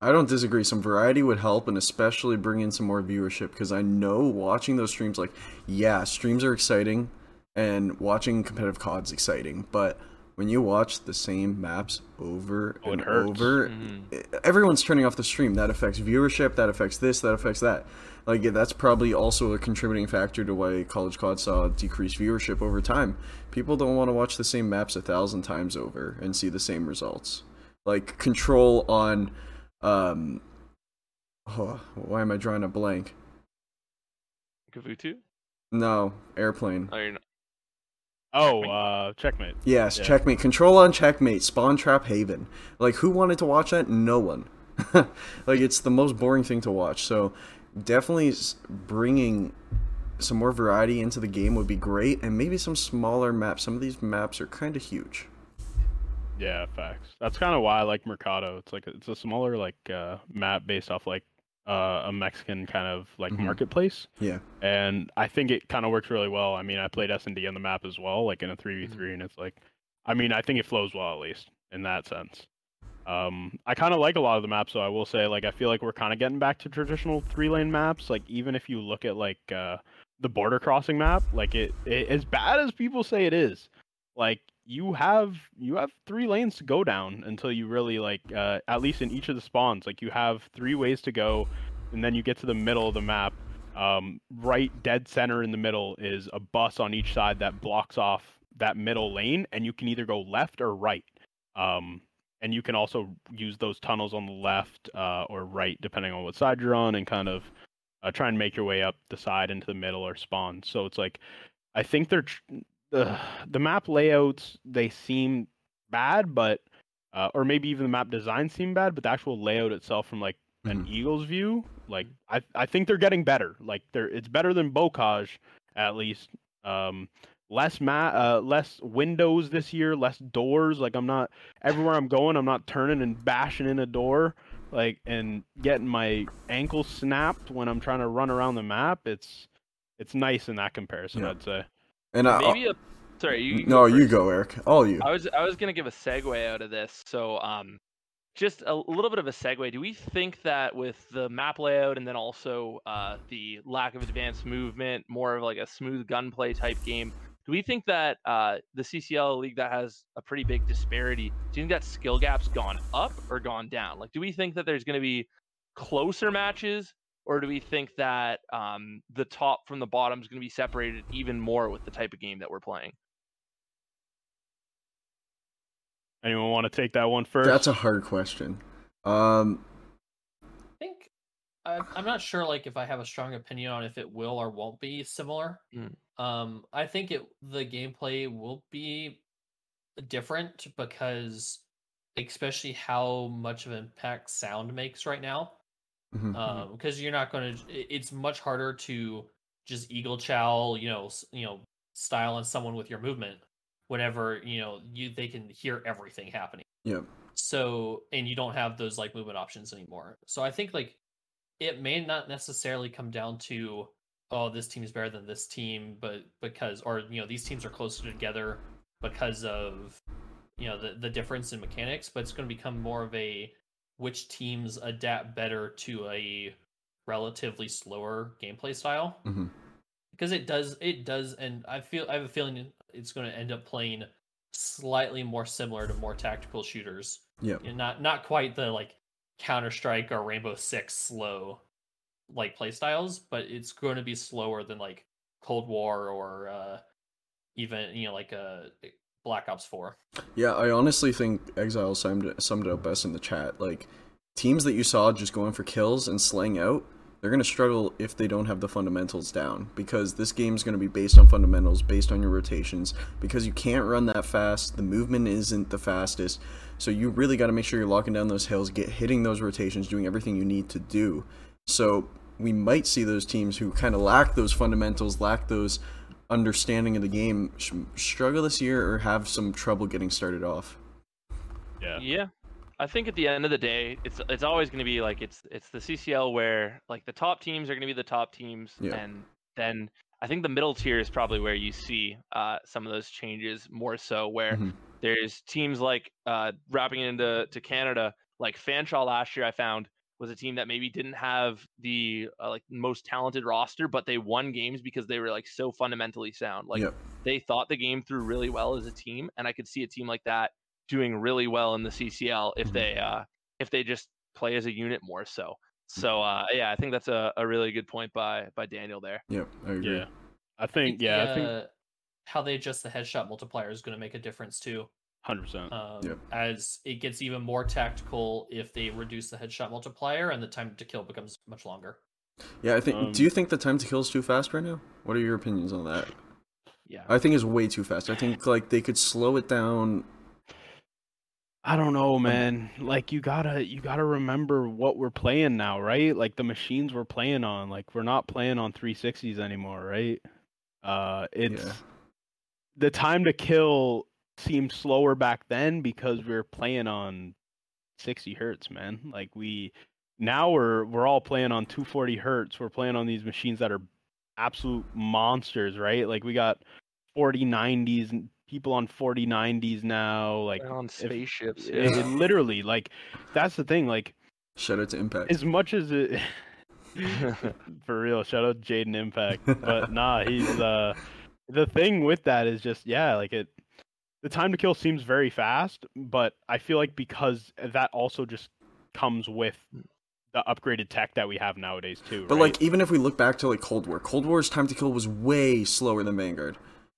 Speaker 1: I don't disagree. Some variety would help, and especially bring in some more viewership because I know watching those streams, like, yeah, streams are exciting, and watching competitive COD's exciting, but when you watch the same maps over
Speaker 2: Oh, it
Speaker 1: and
Speaker 2: hurts.
Speaker 1: over,
Speaker 3: Mhm.
Speaker 1: everyone's turning off the stream. That affects viewership. That affects this. That affects that. Like yeah, that's probably also a contributing factor to why College COD saw decreased viewership over time. People don't want to watch the same maps a thousand times over and see the same results. Like control on, um, oh, why am I drawing a blank?
Speaker 3: Gavutu?
Speaker 1: No, airplane.
Speaker 3: Oh, you're not.
Speaker 2: oh,
Speaker 3: Checkmate?
Speaker 2: uh, checkmate.
Speaker 1: Yes,
Speaker 2: Yeah.
Speaker 1: checkmate. Control on checkmate. Spawn trap haven. Like who wanted to watch that? No one. like it's the most boring thing to watch. So definitely bringing some more variety into the game would be great, and maybe some smaller maps. Some of these maps are kind of huge.
Speaker 2: Yeah, facts. That's kind of why I like Mercado. It's like it's a smaller like uh, map based off like uh, a Mexican kind of like
Speaker 1: Mhm.
Speaker 2: marketplace.
Speaker 1: Yeah.
Speaker 2: and I think it kind of works really well. I mean, I played S and D on the map as well, like in a three v three, and it's like, I mean, I think it flows well at least in that sense. Um, I kind of like a lot of the maps, so I will say, like, I feel like we're kind of getting back to traditional three lane maps. Like, even if you look at like uh, the border crossing map, like it, it, as bad as people say it is, like you have you have three lanes to go down until you really like uh, at least in each of the spawns, like you have three ways to go, and then you get to the middle of the map Um, right dead center in the middle is a bus on each side that blocks off that middle lane, and you can either go left or right. Um, and you can also use those tunnels on the left uh, or right, depending on what side you're on, and kind of uh, try and make your way up the side into the middle or spawn. So it's like, I think they're tr- the the map layouts they seem bad, but uh, or maybe even the map design seem bad, but the actual layout itself from like an
Speaker 1: Mhm.
Speaker 2: eagle's view, like I I think they're getting better. Like they're it's better than Bocage at least. Um, less ma- uh, less windows this year, less doors. Like I'm not everywhere I'm going, I'm not turning and bashing in a door, like and getting my ankle snapped when I'm trying to run around the map. It's it's nice in that comparison,
Speaker 1: Yeah.
Speaker 2: I'd say.
Speaker 1: And I,
Speaker 3: Maybe a sorry. You,
Speaker 1: no, you go, Eric. All you.
Speaker 3: I was I was gonna give a segue out of this. So um, just a little bit of a segue. Do we think that with the map layout and then also uh, the lack of advanced movement, more of like a smooth gunplay type game, do we think that uh, the CCL league that has a pretty big disparity, do you think that skill gap's gone up or gone down? Like, do we think that there's going to be closer matches, or do we think that um, the top from the bottom is going to be separated even more with the type of game that we're playing?
Speaker 2: Anyone want to take that one first?
Speaker 1: That's a hard question. Um,
Speaker 4: I think I, I'm not sure like if I have a strong opinion on if it will or won't be similar.
Speaker 3: Mm.
Speaker 4: Um, I think it the gameplay will be different because especially how much of an impact sound makes right now.
Speaker 1: Mhm.
Speaker 4: Um, because you're not going to. It's much harder to just eagle chow, you know, you know, style on someone with your movement whenever you know you they can hear everything happening
Speaker 1: Yeah.
Speaker 4: so and you don't have those like movement options anymore so i think like it may not necessarily come down to oh this team is better than this team but because or you know these teams are closer together because of you know the, the difference in mechanics but it's going to become more of a which teams adapt better to a relatively slower gameplay style.
Speaker 1: Mhm.
Speaker 4: because it does it does and i feel i have a feeling it's going to end up playing slightly more similar to more tactical shooters.
Speaker 1: Yeah,
Speaker 4: and not not quite the like Counter Strike or Rainbow Six slow like play styles, but it's going to be slower than like Cold War or uh even you know like uh Black Ops Four.
Speaker 1: Yeah, I honestly think Exile summed it, summed it up best in the chat. Like, teams that you saw just going for kills and slaying out, they're going to struggle if they don't have the fundamentals down. Because this game is going to be based on fundamentals, based on your rotations. Because you can't run that fast, the movement isn't the fastest. So you really got to make sure you're locking down those hills, get hitting those rotations, doing everything you need to do. So we might see those teams who kind of lack those fundamentals, lack those understanding of the game, sh- struggle this year or have some trouble getting started off.
Speaker 2: yeah.
Speaker 3: Yeah. I think at the end of the day, it's it's always going to be like it's it's the CCL where like the top teams are going to be the top teams,
Speaker 1: Yeah.
Speaker 3: and then I think the middle tier is probably where you see uh, some of those changes more so. Where
Speaker 1: Mhm.
Speaker 3: there's teams like uh, wrapping into to Canada, like Fanshawe last year, I found was a team that maybe didn't have the uh, like most talented roster, but they won games because they were like so fundamentally sound. Like
Speaker 1: Yep.
Speaker 3: they thought the game through really well as a team, and I could see a team like that doing really well in the CCL if
Speaker 1: Mhm.
Speaker 3: they uh if they just play as a unit more so. So uh yeah, I think that's a, a really good point by by Daniel there.
Speaker 1: Yep, I agree.
Speaker 2: Yeah. I think yeah, I think
Speaker 4: uh, how they adjust the headshot multiplier is going to make a difference too.
Speaker 2: Hundred percent.
Speaker 4: Um,
Speaker 1: Yep.
Speaker 4: As it gets even more tactical if they reduce the headshot multiplier and the time to kill becomes much longer.
Speaker 1: Yeah, I think.
Speaker 2: Um,
Speaker 1: do you think the time to kill is too fast right now? What are your opinions on that?
Speaker 3: Yeah.
Speaker 1: I think it's way too fast. I think like they could slow it down.
Speaker 2: I don't know, man. Like you gotta you gotta remember what we're playing now, right? Like the machines we're playing on. Like we're not playing on 360s anymore, right? Uh, it's
Speaker 1: Yeah.
Speaker 2: the time to kill seemed slower back then because we were playing on 60 hertz, man. Like we now we're we're all playing on 240 hertz. We're playing on these machines that are absolute monsters, right? Like we got 4090s and people on 4090s now. Like
Speaker 3: They're on spaceships.
Speaker 2: it,
Speaker 3: yeah.
Speaker 2: it literally like that's the thing. Like
Speaker 1: Shout out to Impact.
Speaker 2: as much as it for real, shout out to Jaden Impact. But nah, he's uh the thing with that is just yeah, like it the time to kill seems very fast, but I feel like because that also just comes with the upgraded tech that we have nowadays too.
Speaker 1: But
Speaker 2: right?
Speaker 1: like even if we look back to like Cold War, Cold War's time to kill was way slower than Vanguard.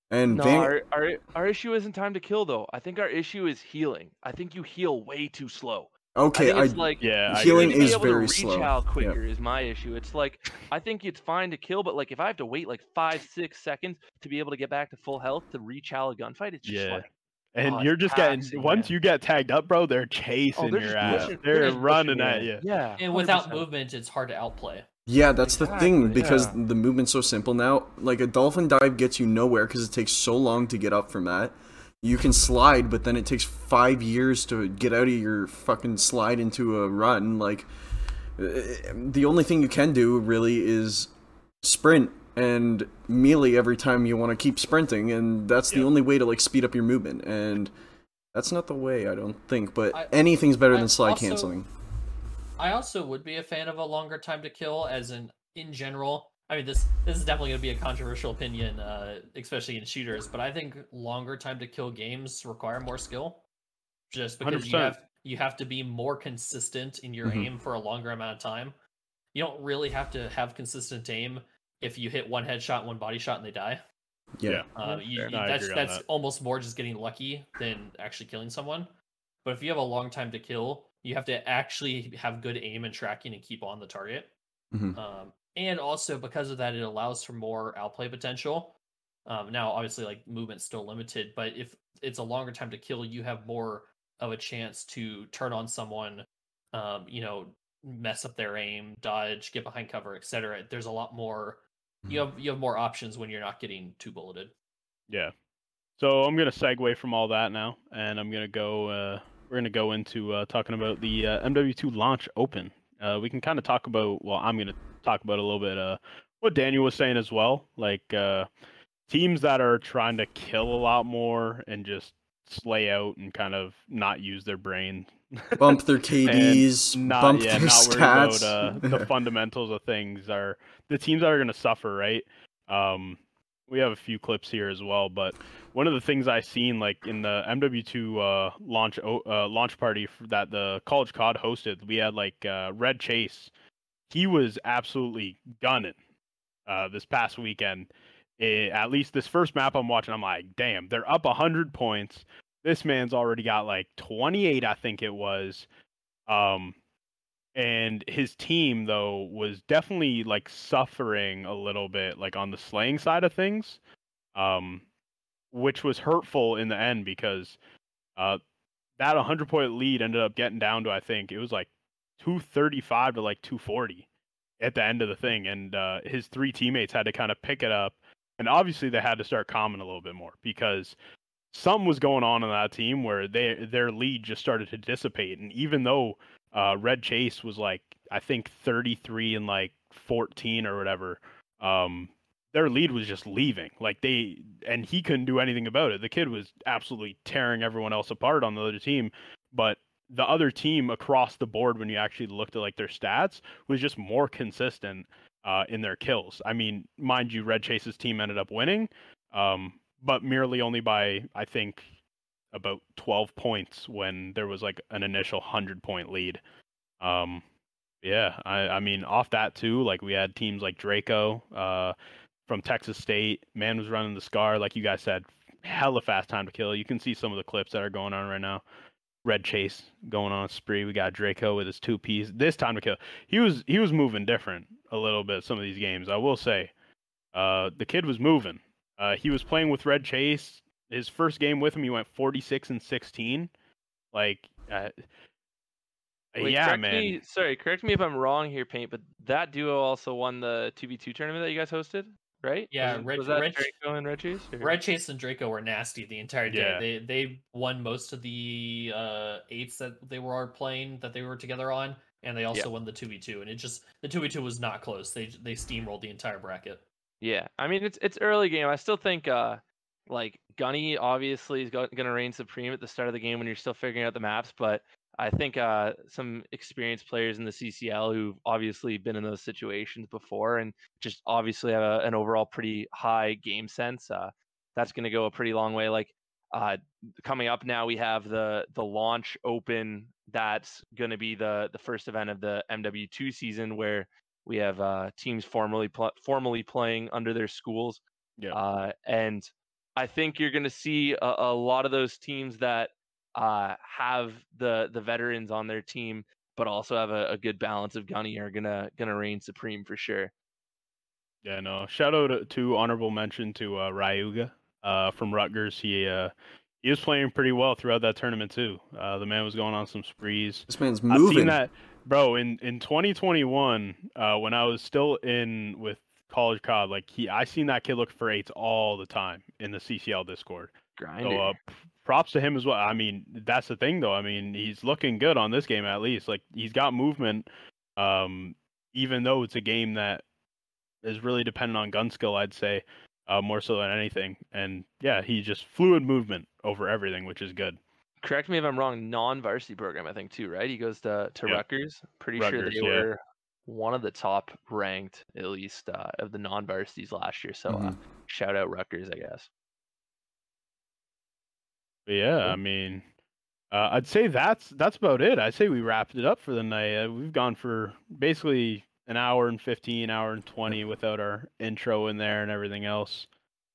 Speaker 1: And
Speaker 3: No,
Speaker 1: Van-
Speaker 3: our, our our issue isn't time to kill though. I think our issue is healing. I think you heal way too slow.
Speaker 1: Okay,
Speaker 3: I think
Speaker 1: I,
Speaker 3: like
Speaker 2: yeah, I
Speaker 1: healing
Speaker 3: you
Speaker 2: agree.
Speaker 3: need to
Speaker 1: is
Speaker 3: be able
Speaker 1: very
Speaker 3: to
Speaker 1: slow.
Speaker 3: reach out
Speaker 1: Yeah.
Speaker 3: quicker is my issue. It's like I think it's fine to kill, but like if I have to wait like five, six seconds to be able to get back to full health to reach out a gunfight, it's just
Speaker 2: Yeah.
Speaker 3: like
Speaker 2: and
Speaker 3: Oh,
Speaker 2: you're just getting
Speaker 3: taxing,
Speaker 2: once
Speaker 3: man.
Speaker 2: you get tagged up, bro. They're oh, chasing
Speaker 3: they're
Speaker 2: your
Speaker 3: just
Speaker 2: ass.
Speaker 3: pushing- they're
Speaker 2: They're running
Speaker 3: pushing
Speaker 2: at
Speaker 3: you.
Speaker 2: you.
Speaker 3: yeah.
Speaker 4: And without
Speaker 3: 100%.
Speaker 4: movement, it's hard to outplay.
Speaker 1: yeah, that's the thing because
Speaker 3: yeah.
Speaker 1: the movement's so simple now. Like a dolphin dive gets you nowhere because it takes so long to get up from that. You can slide, but then it takes five years to get out of your fucking slide into a run. Like uh, the only thing you can do really is sprint and melee every time you want to keep sprinting, and that's the only way to like speed up your movement. And that's not the way, I don't think. But
Speaker 4: I-
Speaker 1: anything's better
Speaker 4: I
Speaker 1: than slide
Speaker 4: also-
Speaker 1: canceling.
Speaker 4: I also would be a fan of a longer time to kill, as in in general. I mean, this this is definitely going to be a controversial opinion, uh, especially in shooters. But I think longer time to kill games require more skill, just because you
Speaker 2: 100%.
Speaker 4: have you have to be more consistent in your
Speaker 1: Mhm.
Speaker 4: aim for a longer amount of time. You don't really have to have consistent aim if you hit one headshot, one body shot, and they die.
Speaker 1: Yeah.
Speaker 4: Uh, you, you-
Speaker 2: No,
Speaker 4: that's that's
Speaker 2: that.
Speaker 4: almost more just getting lucky than actually killing someone. But if you have a long time to kill, you have to actually have good aim and tracking and keep on the target.
Speaker 1: Mhm.
Speaker 4: Um, and also because of that, it allows for more outplay potential. Um, now, obviously, like movement's still limited, but if it's a longer time to kill, you have more of a chance to turn on someone. Um, you know, mess up their aim, dodge, get behind cover, etc. There's a lot more. You have you have more options when you're not getting two bulleted.
Speaker 2: Yeah. So I'm gonna segue from all that now, and I'm gonna go. Uh, we're gonna go into uh, talking about the uh, MW2 launch open. Uh, we can kind of talk about. Well, I'm gonna talk about a little bit. Uh, what Daniel was saying as well, like uh, teams that are trying to kill a lot more and just slay out and kind of not use their brain.
Speaker 1: Bump their KDs,
Speaker 2: not,
Speaker 1: bump
Speaker 2: yeah,
Speaker 1: their
Speaker 2: not
Speaker 1: stats.
Speaker 2: about uh, the fundamentals of things are the teams that are going to suffer, right? Um, we have a few clips here as well, but one of the things I seen like in the MW2 uh, launch uh, launch party that the College COD hosted, we had like uh, Red Chase. He was absolutely gunning uh, this past weekend. Eh, at least this first map I'm watching, I'm like, damn, they're up 100 points. This man's already got like 28, I think it was. Um, and his team though was definitely like suffering a little bit, like on the slaying side of things, um, which was hurtful in the end because uh, that 100 point lead ended up getting down to I think it was like 235 to like 240 at the end of the thing, and uh, his three teammates had to kind of pick it up, and obviously they had to start calming a little bit more because something was going on in that team where they their lead just started to dissipate, and even though uh, Red Chase was like I think 33 and like 14 or whatever, um, their lead was just leaving. Like they and he couldn't do anything about it. The kid was absolutely tearing everyone else apart on the other team, but the other team across the board when you actually looked at like their stats was just more consistent uh, in their kills. I mean, mind you, Red Chase's team ended up winning, um, but merely only by I think about 12 points when there was like an initial 100 point lead. Um, yeah, I, I mean, off that too, like we had teams like Draco uh, from Texas State. Man was running the scar, like you guys said, hella fast time to kill. You can see some of the clips that are going on right now. Red Chase going on a spree. We got Draco with his two piece. This time to kill. He was he was moving different a little bit some of these games. I will say, uh, the kid was moving. Uh, he was playing with Red Chase. His first game with him, he went 46 and 16. Like, uh,
Speaker 3: Wait,
Speaker 2: yeah, man.
Speaker 3: Me, sorry, correct me if I'm wrong here, Paint, but that duo also won the 2v2 tournament that you guys hosted, right?
Speaker 4: Yeah,
Speaker 3: was,
Speaker 4: Red-
Speaker 3: was that
Speaker 4: Red-
Speaker 3: Draco and Red Chase? or-
Speaker 4: Red Chase and Draco were nasty the entire day.
Speaker 2: Yeah.
Speaker 4: They they won most of the uh eights that they were playing that they were together on, and they also won the two v two. And it just the two v two was not close. They they steamrolled the entire bracket.
Speaker 3: Yeah, I mean it's it's early game. I still think uh like Gunny obviously is going to reign supreme at the start of the game when you're still figuring out the maps, but I think uh some experienced players in the CCL who've obviously been in those situations before and just obviously have a, an overall pretty high game sense. Uh, that's going to go a pretty long way. Like uh, coming up now, we have the the launch open. That's going to be the the first event of the MW2 season, where we have uh, teams formally pl- formally playing under their schools.
Speaker 2: Yeah.
Speaker 3: Uh, and I think you're going to see a, a lot of those teams that uh, have the the veterans on their team, but also have a, a good balance of gunny are gonna gonna reign supreme for sure.
Speaker 2: Yeah, no. Shout out to, to honorable mention to uh, Ryuga uh, from Rutgers. He uh, he was playing pretty well throughout that tournament too. Uh, the man was going on some sprees.
Speaker 1: This man's
Speaker 2: I've
Speaker 1: moving.
Speaker 2: seen that, bro. In in 2021, uh, when I was still in with College COD, like he, I seen that kid look for eights all the time in the CCL Discord.
Speaker 3: Grinder.
Speaker 2: So uh, p- props to him as well. I mean, that's the thing though. I mean, he's looking good on this game at least. Like he's got movement. Um, even though it's a game that is really dependent on gun skill, I'd say uh, more so than anything. And yeah, he just fluid movement over everything, which is good.
Speaker 3: Correct me if I'm wrong. Non-varsity program, I think too, right? He goes to to
Speaker 2: Yeah.
Speaker 3: Rutgers. Pretty sure they
Speaker 2: yeah.
Speaker 3: were one of the top ranked, at least, uh, of the non-varsities last year. So uh,
Speaker 1: Mhm.
Speaker 3: shout out Rutgers, I guess.
Speaker 2: But yeah, I mean, uh, I'd say that's that's about it. I'd say we wrapped it up for the night. Uh, we've gone for basically an hour and 15, hour and 20 without our intro in there and everything else.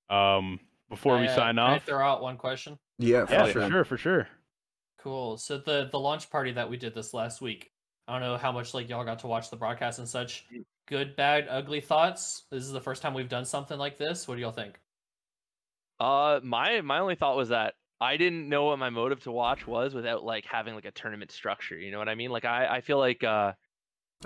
Speaker 2: Um, before we
Speaker 4: Can I, uh,
Speaker 2: sign
Speaker 4: can I
Speaker 2: off,
Speaker 4: throw out one question.
Speaker 1: yeah, for
Speaker 2: yeah,
Speaker 1: sure.
Speaker 2: for sure, for sure.
Speaker 4: Cool. So the the launch party that we did this last week. I don't know how much like y'all got to watch the broadcast and such. Good, bad, ugly thoughts. This is the first time we've done something like this. What do y'all think?
Speaker 3: Uh, my my only thought was that I didn't know what my motive to watch was without like having like a tournament structure. You know what I mean? Like I I feel like uh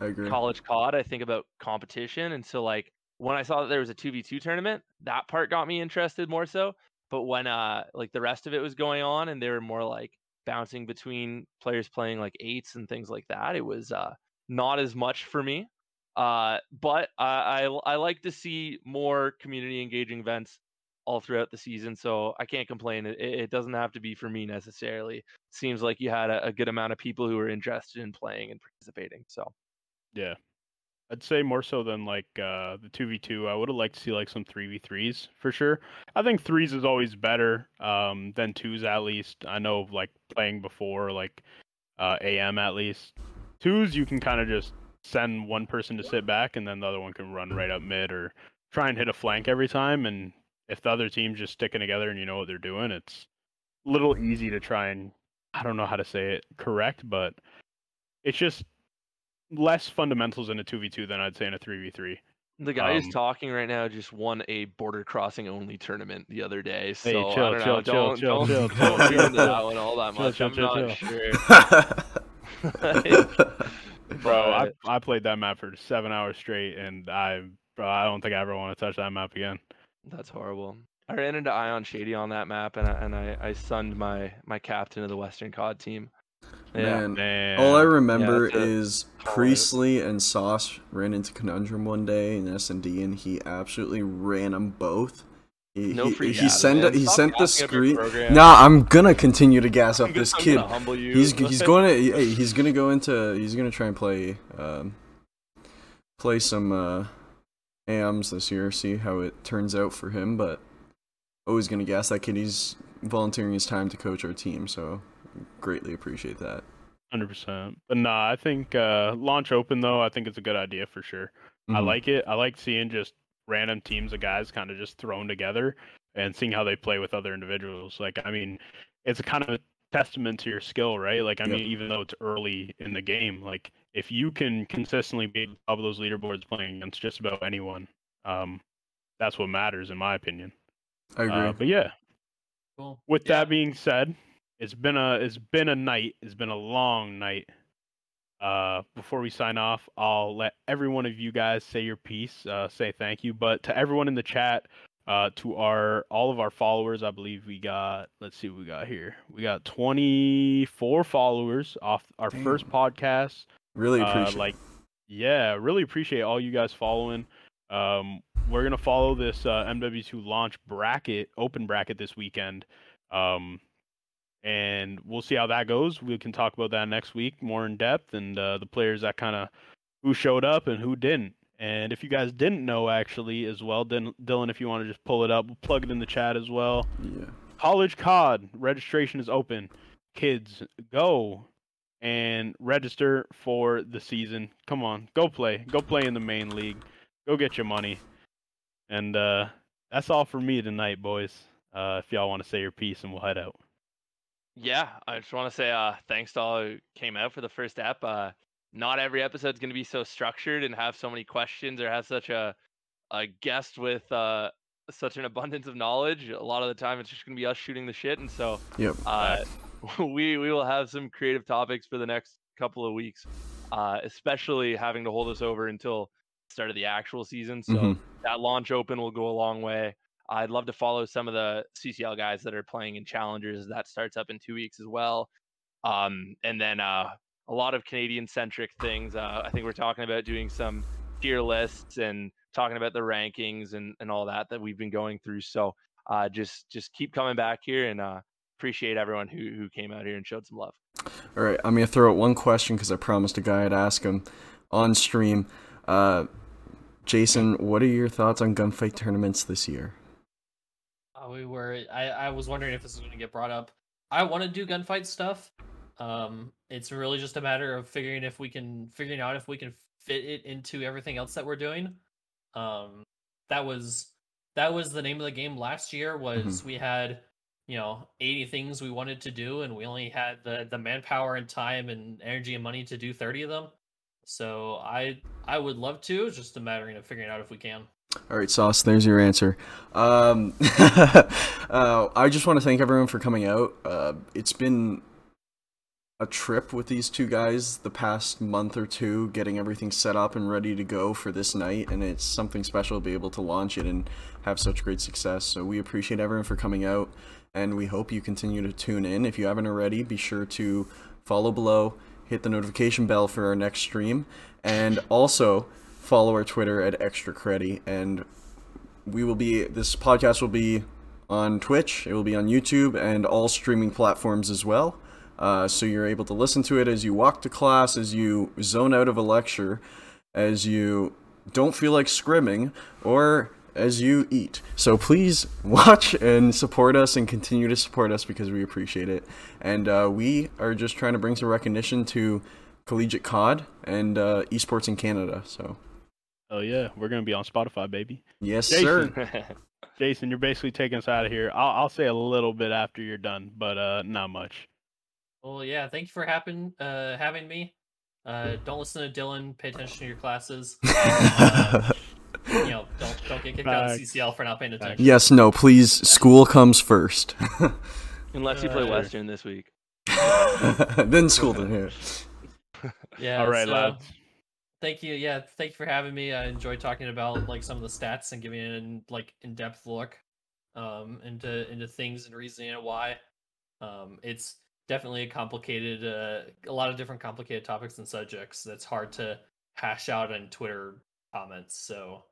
Speaker 1: I agree.
Speaker 3: college COD, I think about competition, and so like when I saw that there was a two v two tournament, that part got me interested more so. But when uh like the rest of it was going on, and they were more like bouncing between players playing like eights and things like that, it was uh not as much for me. Uh, but I I, I like to see more community engaging events all throughout the season, so I can't complain. It, it doesn't have to be for me necessarily. Seems like you had a, a good amount of people who were interested in playing and participating. So.
Speaker 2: Yeah. I'd say more so than like uh, the two v two. I would have liked to see like some three v threes for sure. I think threes is always better um, than twos at least. I know like playing before like uh, AM at least. Twos you can kind of just send one person to sit back and then the other one can run right up mid or try and hit a flank every time. And if the other team's just sticking together and you know what they're doing, it's a little easy to try and I don't know how to say it correct, but it's just less fundamentals in a 2v2 than I'd say in a 3v3.
Speaker 3: The guy who's
Speaker 2: Um,
Speaker 3: talking right now just won a border crossing only tournament the other day. So
Speaker 2: Hey,
Speaker 3: I
Speaker 2: chill,
Speaker 3: don't know.
Speaker 2: chill, chill,
Speaker 3: don't
Speaker 2: chill,
Speaker 3: don't,
Speaker 2: chill,
Speaker 3: don't
Speaker 2: chill,
Speaker 3: get
Speaker 2: chill,
Speaker 3: into
Speaker 2: chill.
Speaker 3: that one all that
Speaker 2: Chill,
Speaker 3: much.
Speaker 2: chill,
Speaker 3: I'm
Speaker 2: chill,
Speaker 3: not
Speaker 2: chill.
Speaker 3: sure.
Speaker 2: Bro, I,
Speaker 3: But
Speaker 2: I played that map for seven hours straight, and I bro, I don't think I ever want to touch that map again.
Speaker 3: That's horrible. I ran into Ion Shady on that map, and I, and I, I sunned my my captain of the Western COD team. Yeah,
Speaker 1: Man,
Speaker 2: Man,
Speaker 1: all I remember
Speaker 3: that's a-
Speaker 1: is
Speaker 3: all
Speaker 1: Priestley and Sauce ran into Conundrum one day in S and D, and he absolutely ran them both. He,
Speaker 3: no
Speaker 1: he,
Speaker 3: free
Speaker 1: he
Speaker 3: gas,
Speaker 1: sent
Speaker 3: man.
Speaker 1: he
Speaker 3: Stop
Speaker 1: sent the
Speaker 3: gassing up your
Speaker 1: screen.
Speaker 3: program.
Speaker 1: Nah, I'm gonna continue to gas up
Speaker 3: I'm
Speaker 1: this kid.
Speaker 3: Gonna you.
Speaker 1: He's he's going to hey, he's gonna go into he's gonna try and play um, play some uh, AMs this year. See how it turns out for him. But always gonna guess that kid. He's volunteering his time to coach our team, so greatly appreciate that.
Speaker 2: hundred percent. But nah, I think uh, launch open though. I think it's a good idea for sure. I
Speaker 1: Mhm.
Speaker 2: like it. I like seeing just random teams of guys kind of just thrown together and seeing how they play with other individuals. Like, I mean, it's a kind of a testament to your skill, right? Like, I
Speaker 1: Yep.
Speaker 2: mean, even though it's early in the game, like if you can consistently be above those leaderboards playing against just about anyone, um, that's what matters in my opinion.
Speaker 1: I agree.
Speaker 2: Uh, but yeah,
Speaker 4: Cool.
Speaker 2: with
Speaker 4: Yeah.
Speaker 2: that being said, it's been a it's been a night. It's been a long night. Uh, before we sign off, I'll let every one of you guys say your piece, uh, say thank you. But to everyone in the chat, uh, to our all of our followers, I believe we got. Let's see what we got here. We got 24 followers off our first podcast.
Speaker 1: Really
Speaker 2: Uh,
Speaker 1: appreciate.
Speaker 2: like, yeah, really appreciate all you guys following. Um, we're gonna follow this uh, MW2 launch bracket, open bracket this weekend, um, and we'll see how that goes. We can talk about that next week more in depth and uh, the players that kind of who showed up and who didn't. And if you guys didn't know, actually, as well, then Dylan, if you want to just pull it up, we'll plug it in the chat as well.
Speaker 1: yeah.
Speaker 2: College COD registration is open. Kids, go and register for the season. Come on, go play. Go play in the main league. Go get your money. And uh, that's all for me tonight, boys. Uh, if y'all want to say your piece, and we'll head out.
Speaker 3: Yeah, I just want to say uh, thanks to all who came out for the first app. Uh, not every episode is going to be so structured and have so many questions or have such a a guest with uh, such an abundance of knowledge. A lot of the time, it's just going to be us shooting the shit, and so
Speaker 1: Yep.
Speaker 3: uh, we we will have some creative topics for the next couple of weeks, uh, especially having to hold us over until start of the actual season. So
Speaker 1: Mhm.
Speaker 3: that launch open will go a long way. I'd love to follow some of the CCL guys that are playing in challengers. That starts up in two weeks as well. Um, and then uh, a lot of Canadian centric things. Uh, I think we're talking about doing some tier lists and talking about the rankings and, and all that that we've been going through. So uh, just just keep coming back here and uh, appreciate everyone who who came out here and showed some love.
Speaker 1: All right, I'm gonna throw out one question because I promised a guy I'd ask him on stream. Uh, Jacen, what are your thoughts on gunfight tournaments this year?
Speaker 4: Uh, we were. I, I was wondering if this was going to get brought up. I want to do gunfight stuff. Um, it's really just a matter of figuring if we can figuring out if we can fit it into everything else that we're doing. Um, that was that was the name of the game last year. Was we had you know 80 things we wanted to do, and we only had the the manpower and time and energy and money to do 30 of them. So I I would love to. It's just a matter of figuring out if we can.
Speaker 1: All right, Sauce, there's your answer. Um, uh, I just want to thank everyone for coming out. Uh, it's been a trip with these two guys the past month or two, getting everything set up and ready to go for this night, and it's something special to be able to launch it and have such great success. So we appreciate everyone for coming out, and we hope you continue to tune in. If you haven't already, be sure to follow below, hit the notification bell for our next stream, and also follow our Twitter at Extra Creddy, and we will be. This podcast will be on Twitch. It will be on YouTube and all streaming platforms as well. Uh, so you're able to listen to it as you walk to class, as you zone out of a lecture, as you don't feel like scrimming, or as you eat. So please watch and support us and continue to support us because we appreciate it. And uh, we are just trying to bring some recognition to collegiate COD and uh, esports in Canada. So
Speaker 2: Oh yeah, we're gonna be on Spotify, baby.
Speaker 1: yes,
Speaker 2: Jacen.
Speaker 1: sir.
Speaker 2: Jacen, you're basically taking us out of here. I'll, I'll say a little bit after you're done, but uh, not much.
Speaker 4: Well, yeah, thank you for happen, uh, having me. Uh, don't listen to Dylan. Pay attention to your classes. Uh, you know, don't don't get kicked out of CCL for not paying attention.
Speaker 1: yes, no, please. School comes first.
Speaker 3: Unless you play
Speaker 2: Uh,
Speaker 3: Western this week.
Speaker 1: then school didn't hear.
Speaker 4: Yeah.
Speaker 2: All right,
Speaker 4: so,
Speaker 2: lads.
Speaker 4: Thank you. Yeah, thank you for having me. I enjoyed talking about like some of the stats and giving an like in depth look um into into things and reasoning and why. Um, it's definitely a complicated, uh, a lot of different complicated topics and subjects that's hard to hash out in Twitter comments. So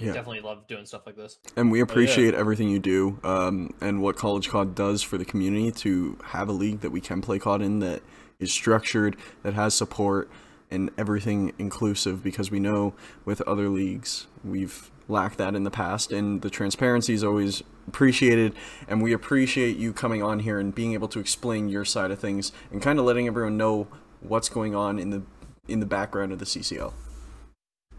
Speaker 1: Yeah.
Speaker 4: definitely love doing stuff like this.
Speaker 1: And we appreciate everything you do um, and what College COD does for the community to have a league that we can play COD in that is structured, that has support, and everything inclusive because we know with other leagues we've lacked that in the past and the transparency is always appreciated and we appreciate you coming on here and being able to explain your side of things and kind of letting everyone know what's going on in the in the background of the CCL.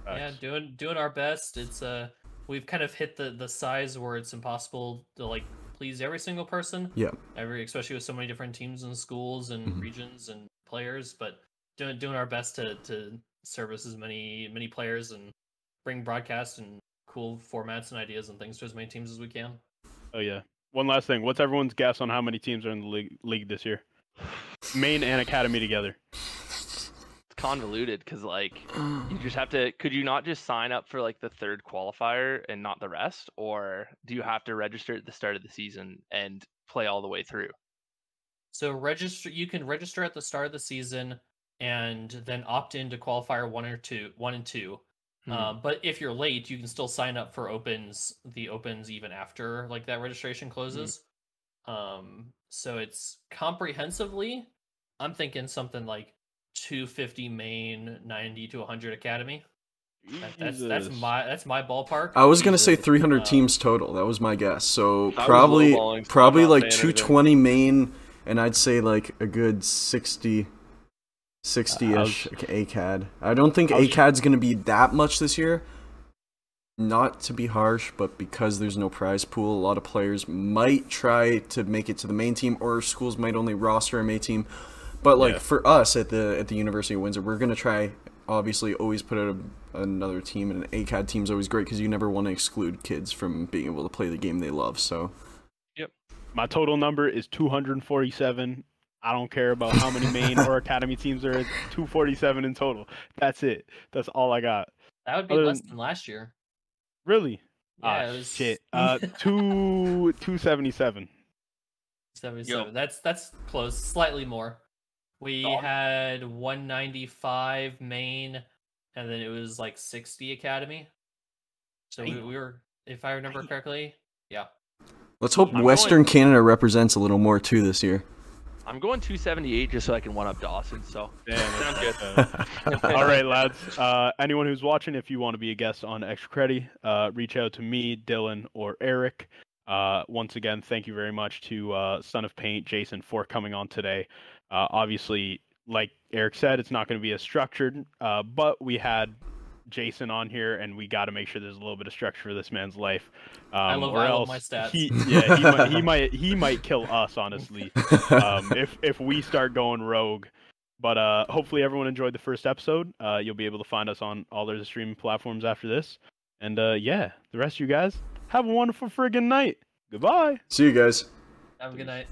Speaker 4: Yeah, doing doing our best. It's uh we've kind of hit the the size where it's impossible to like please every single person.
Speaker 1: Yeah.
Speaker 4: Every especially with so many different teams and schools and
Speaker 1: Mhm.
Speaker 4: regions and players, but doing doing our best to to service as many many players and bring broadcasts and cool formats and ideas and things to as many teams as we can.
Speaker 2: Oh yeah. One last thing. What's everyone's guess on how many teams are in the league, league this year? Main and academy together.
Speaker 3: Convoluted because like you just have to. Could you not just sign up for like the third qualifier and not the rest, or do you have to register at the start of the season and play all the way through?
Speaker 4: So register you can register at the start of the season and then opt into qualifier one or two one and two.
Speaker 3: Hmm.
Speaker 4: Um, but if you're late, you can still sign up for opens, the opens even after like that registration closes. Um, so it's comprehensively, I'm thinking something like 250 main, 90 to 100 academy. That, that's that's my that's my ballpark.
Speaker 1: I was gonna say 300
Speaker 4: Uh,
Speaker 1: teams total. That was my guess. So
Speaker 3: was
Speaker 1: probably
Speaker 3: lowballing, so I'm
Speaker 1: probably like
Speaker 3: saying anything.
Speaker 1: 220 main, and I'd say like a good 60, 60
Speaker 2: I
Speaker 1: ish ACAD. I don't think
Speaker 2: I was-
Speaker 1: ACAD's gonna be that much this year. Not to be harsh, but because there's no prize pool, a lot of players might try to make it to the main team, or schools might only roster a main team. But like
Speaker 2: Yeah.
Speaker 1: for us at the at the University of Windsor, we're gonna try obviously always put out a, another team, and an ACAD team's always great because you never want to exclude kids from being able to play the game they love. So yep,
Speaker 2: My total number is 247. I don't care about how many main or academy teams there is. 247 in total. That's it. That's all I got.
Speaker 4: That would be
Speaker 2: other
Speaker 4: less
Speaker 2: than-
Speaker 4: than last year.
Speaker 2: Really?
Speaker 4: Yeah,
Speaker 2: ah,
Speaker 4: was
Speaker 2: shit. Uh, two 277.
Speaker 4: 77. That's that's close, slightly more. We
Speaker 3: Dog.
Speaker 4: had 195 main, and then it was like 60 academy. So we, we were, if I remember correctly, yeah.
Speaker 1: let's hope
Speaker 3: I'm
Speaker 1: Western
Speaker 3: going-
Speaker 1: Canada represents a little more too this year.
Speaker 3: I'm going 278 just so I can one up Dawson. So
Speaker 2: Damn,
Speaker 3: sounds good.
Speaker 2: All right, lads. Uh, anyone who's watching, if you want to be a guest on Extra Creddy, uh, reach out to me, Dylan, or Eric. Uh, once again, thank you very much to uh, Son of Paint, Jacen, for coming on today. Uh, obviously, like Eric said, it's not going to be as structured, uh, but we had Jacen on here, and we got to make sure there's a little bit of structure for this man's life. Um,
Speaker 4: I love-
Speaker 2: or
Speaker 4: I love
Speaker 2: else
Speaker 4: my stats.
Speaker 2: He, yeah, he might, he might, he might kill us, honestly um, if if we start going rogue. But uh, hopefully everyone enjoyed the first episode. Uh, you'll be able to find us on all their streaming platforms after this. And uh, yeah, the rest of you guys have a wonderful friggin' night. Goodbye.
Speaker 1: See you guys.
Speaker 4: Have a good night.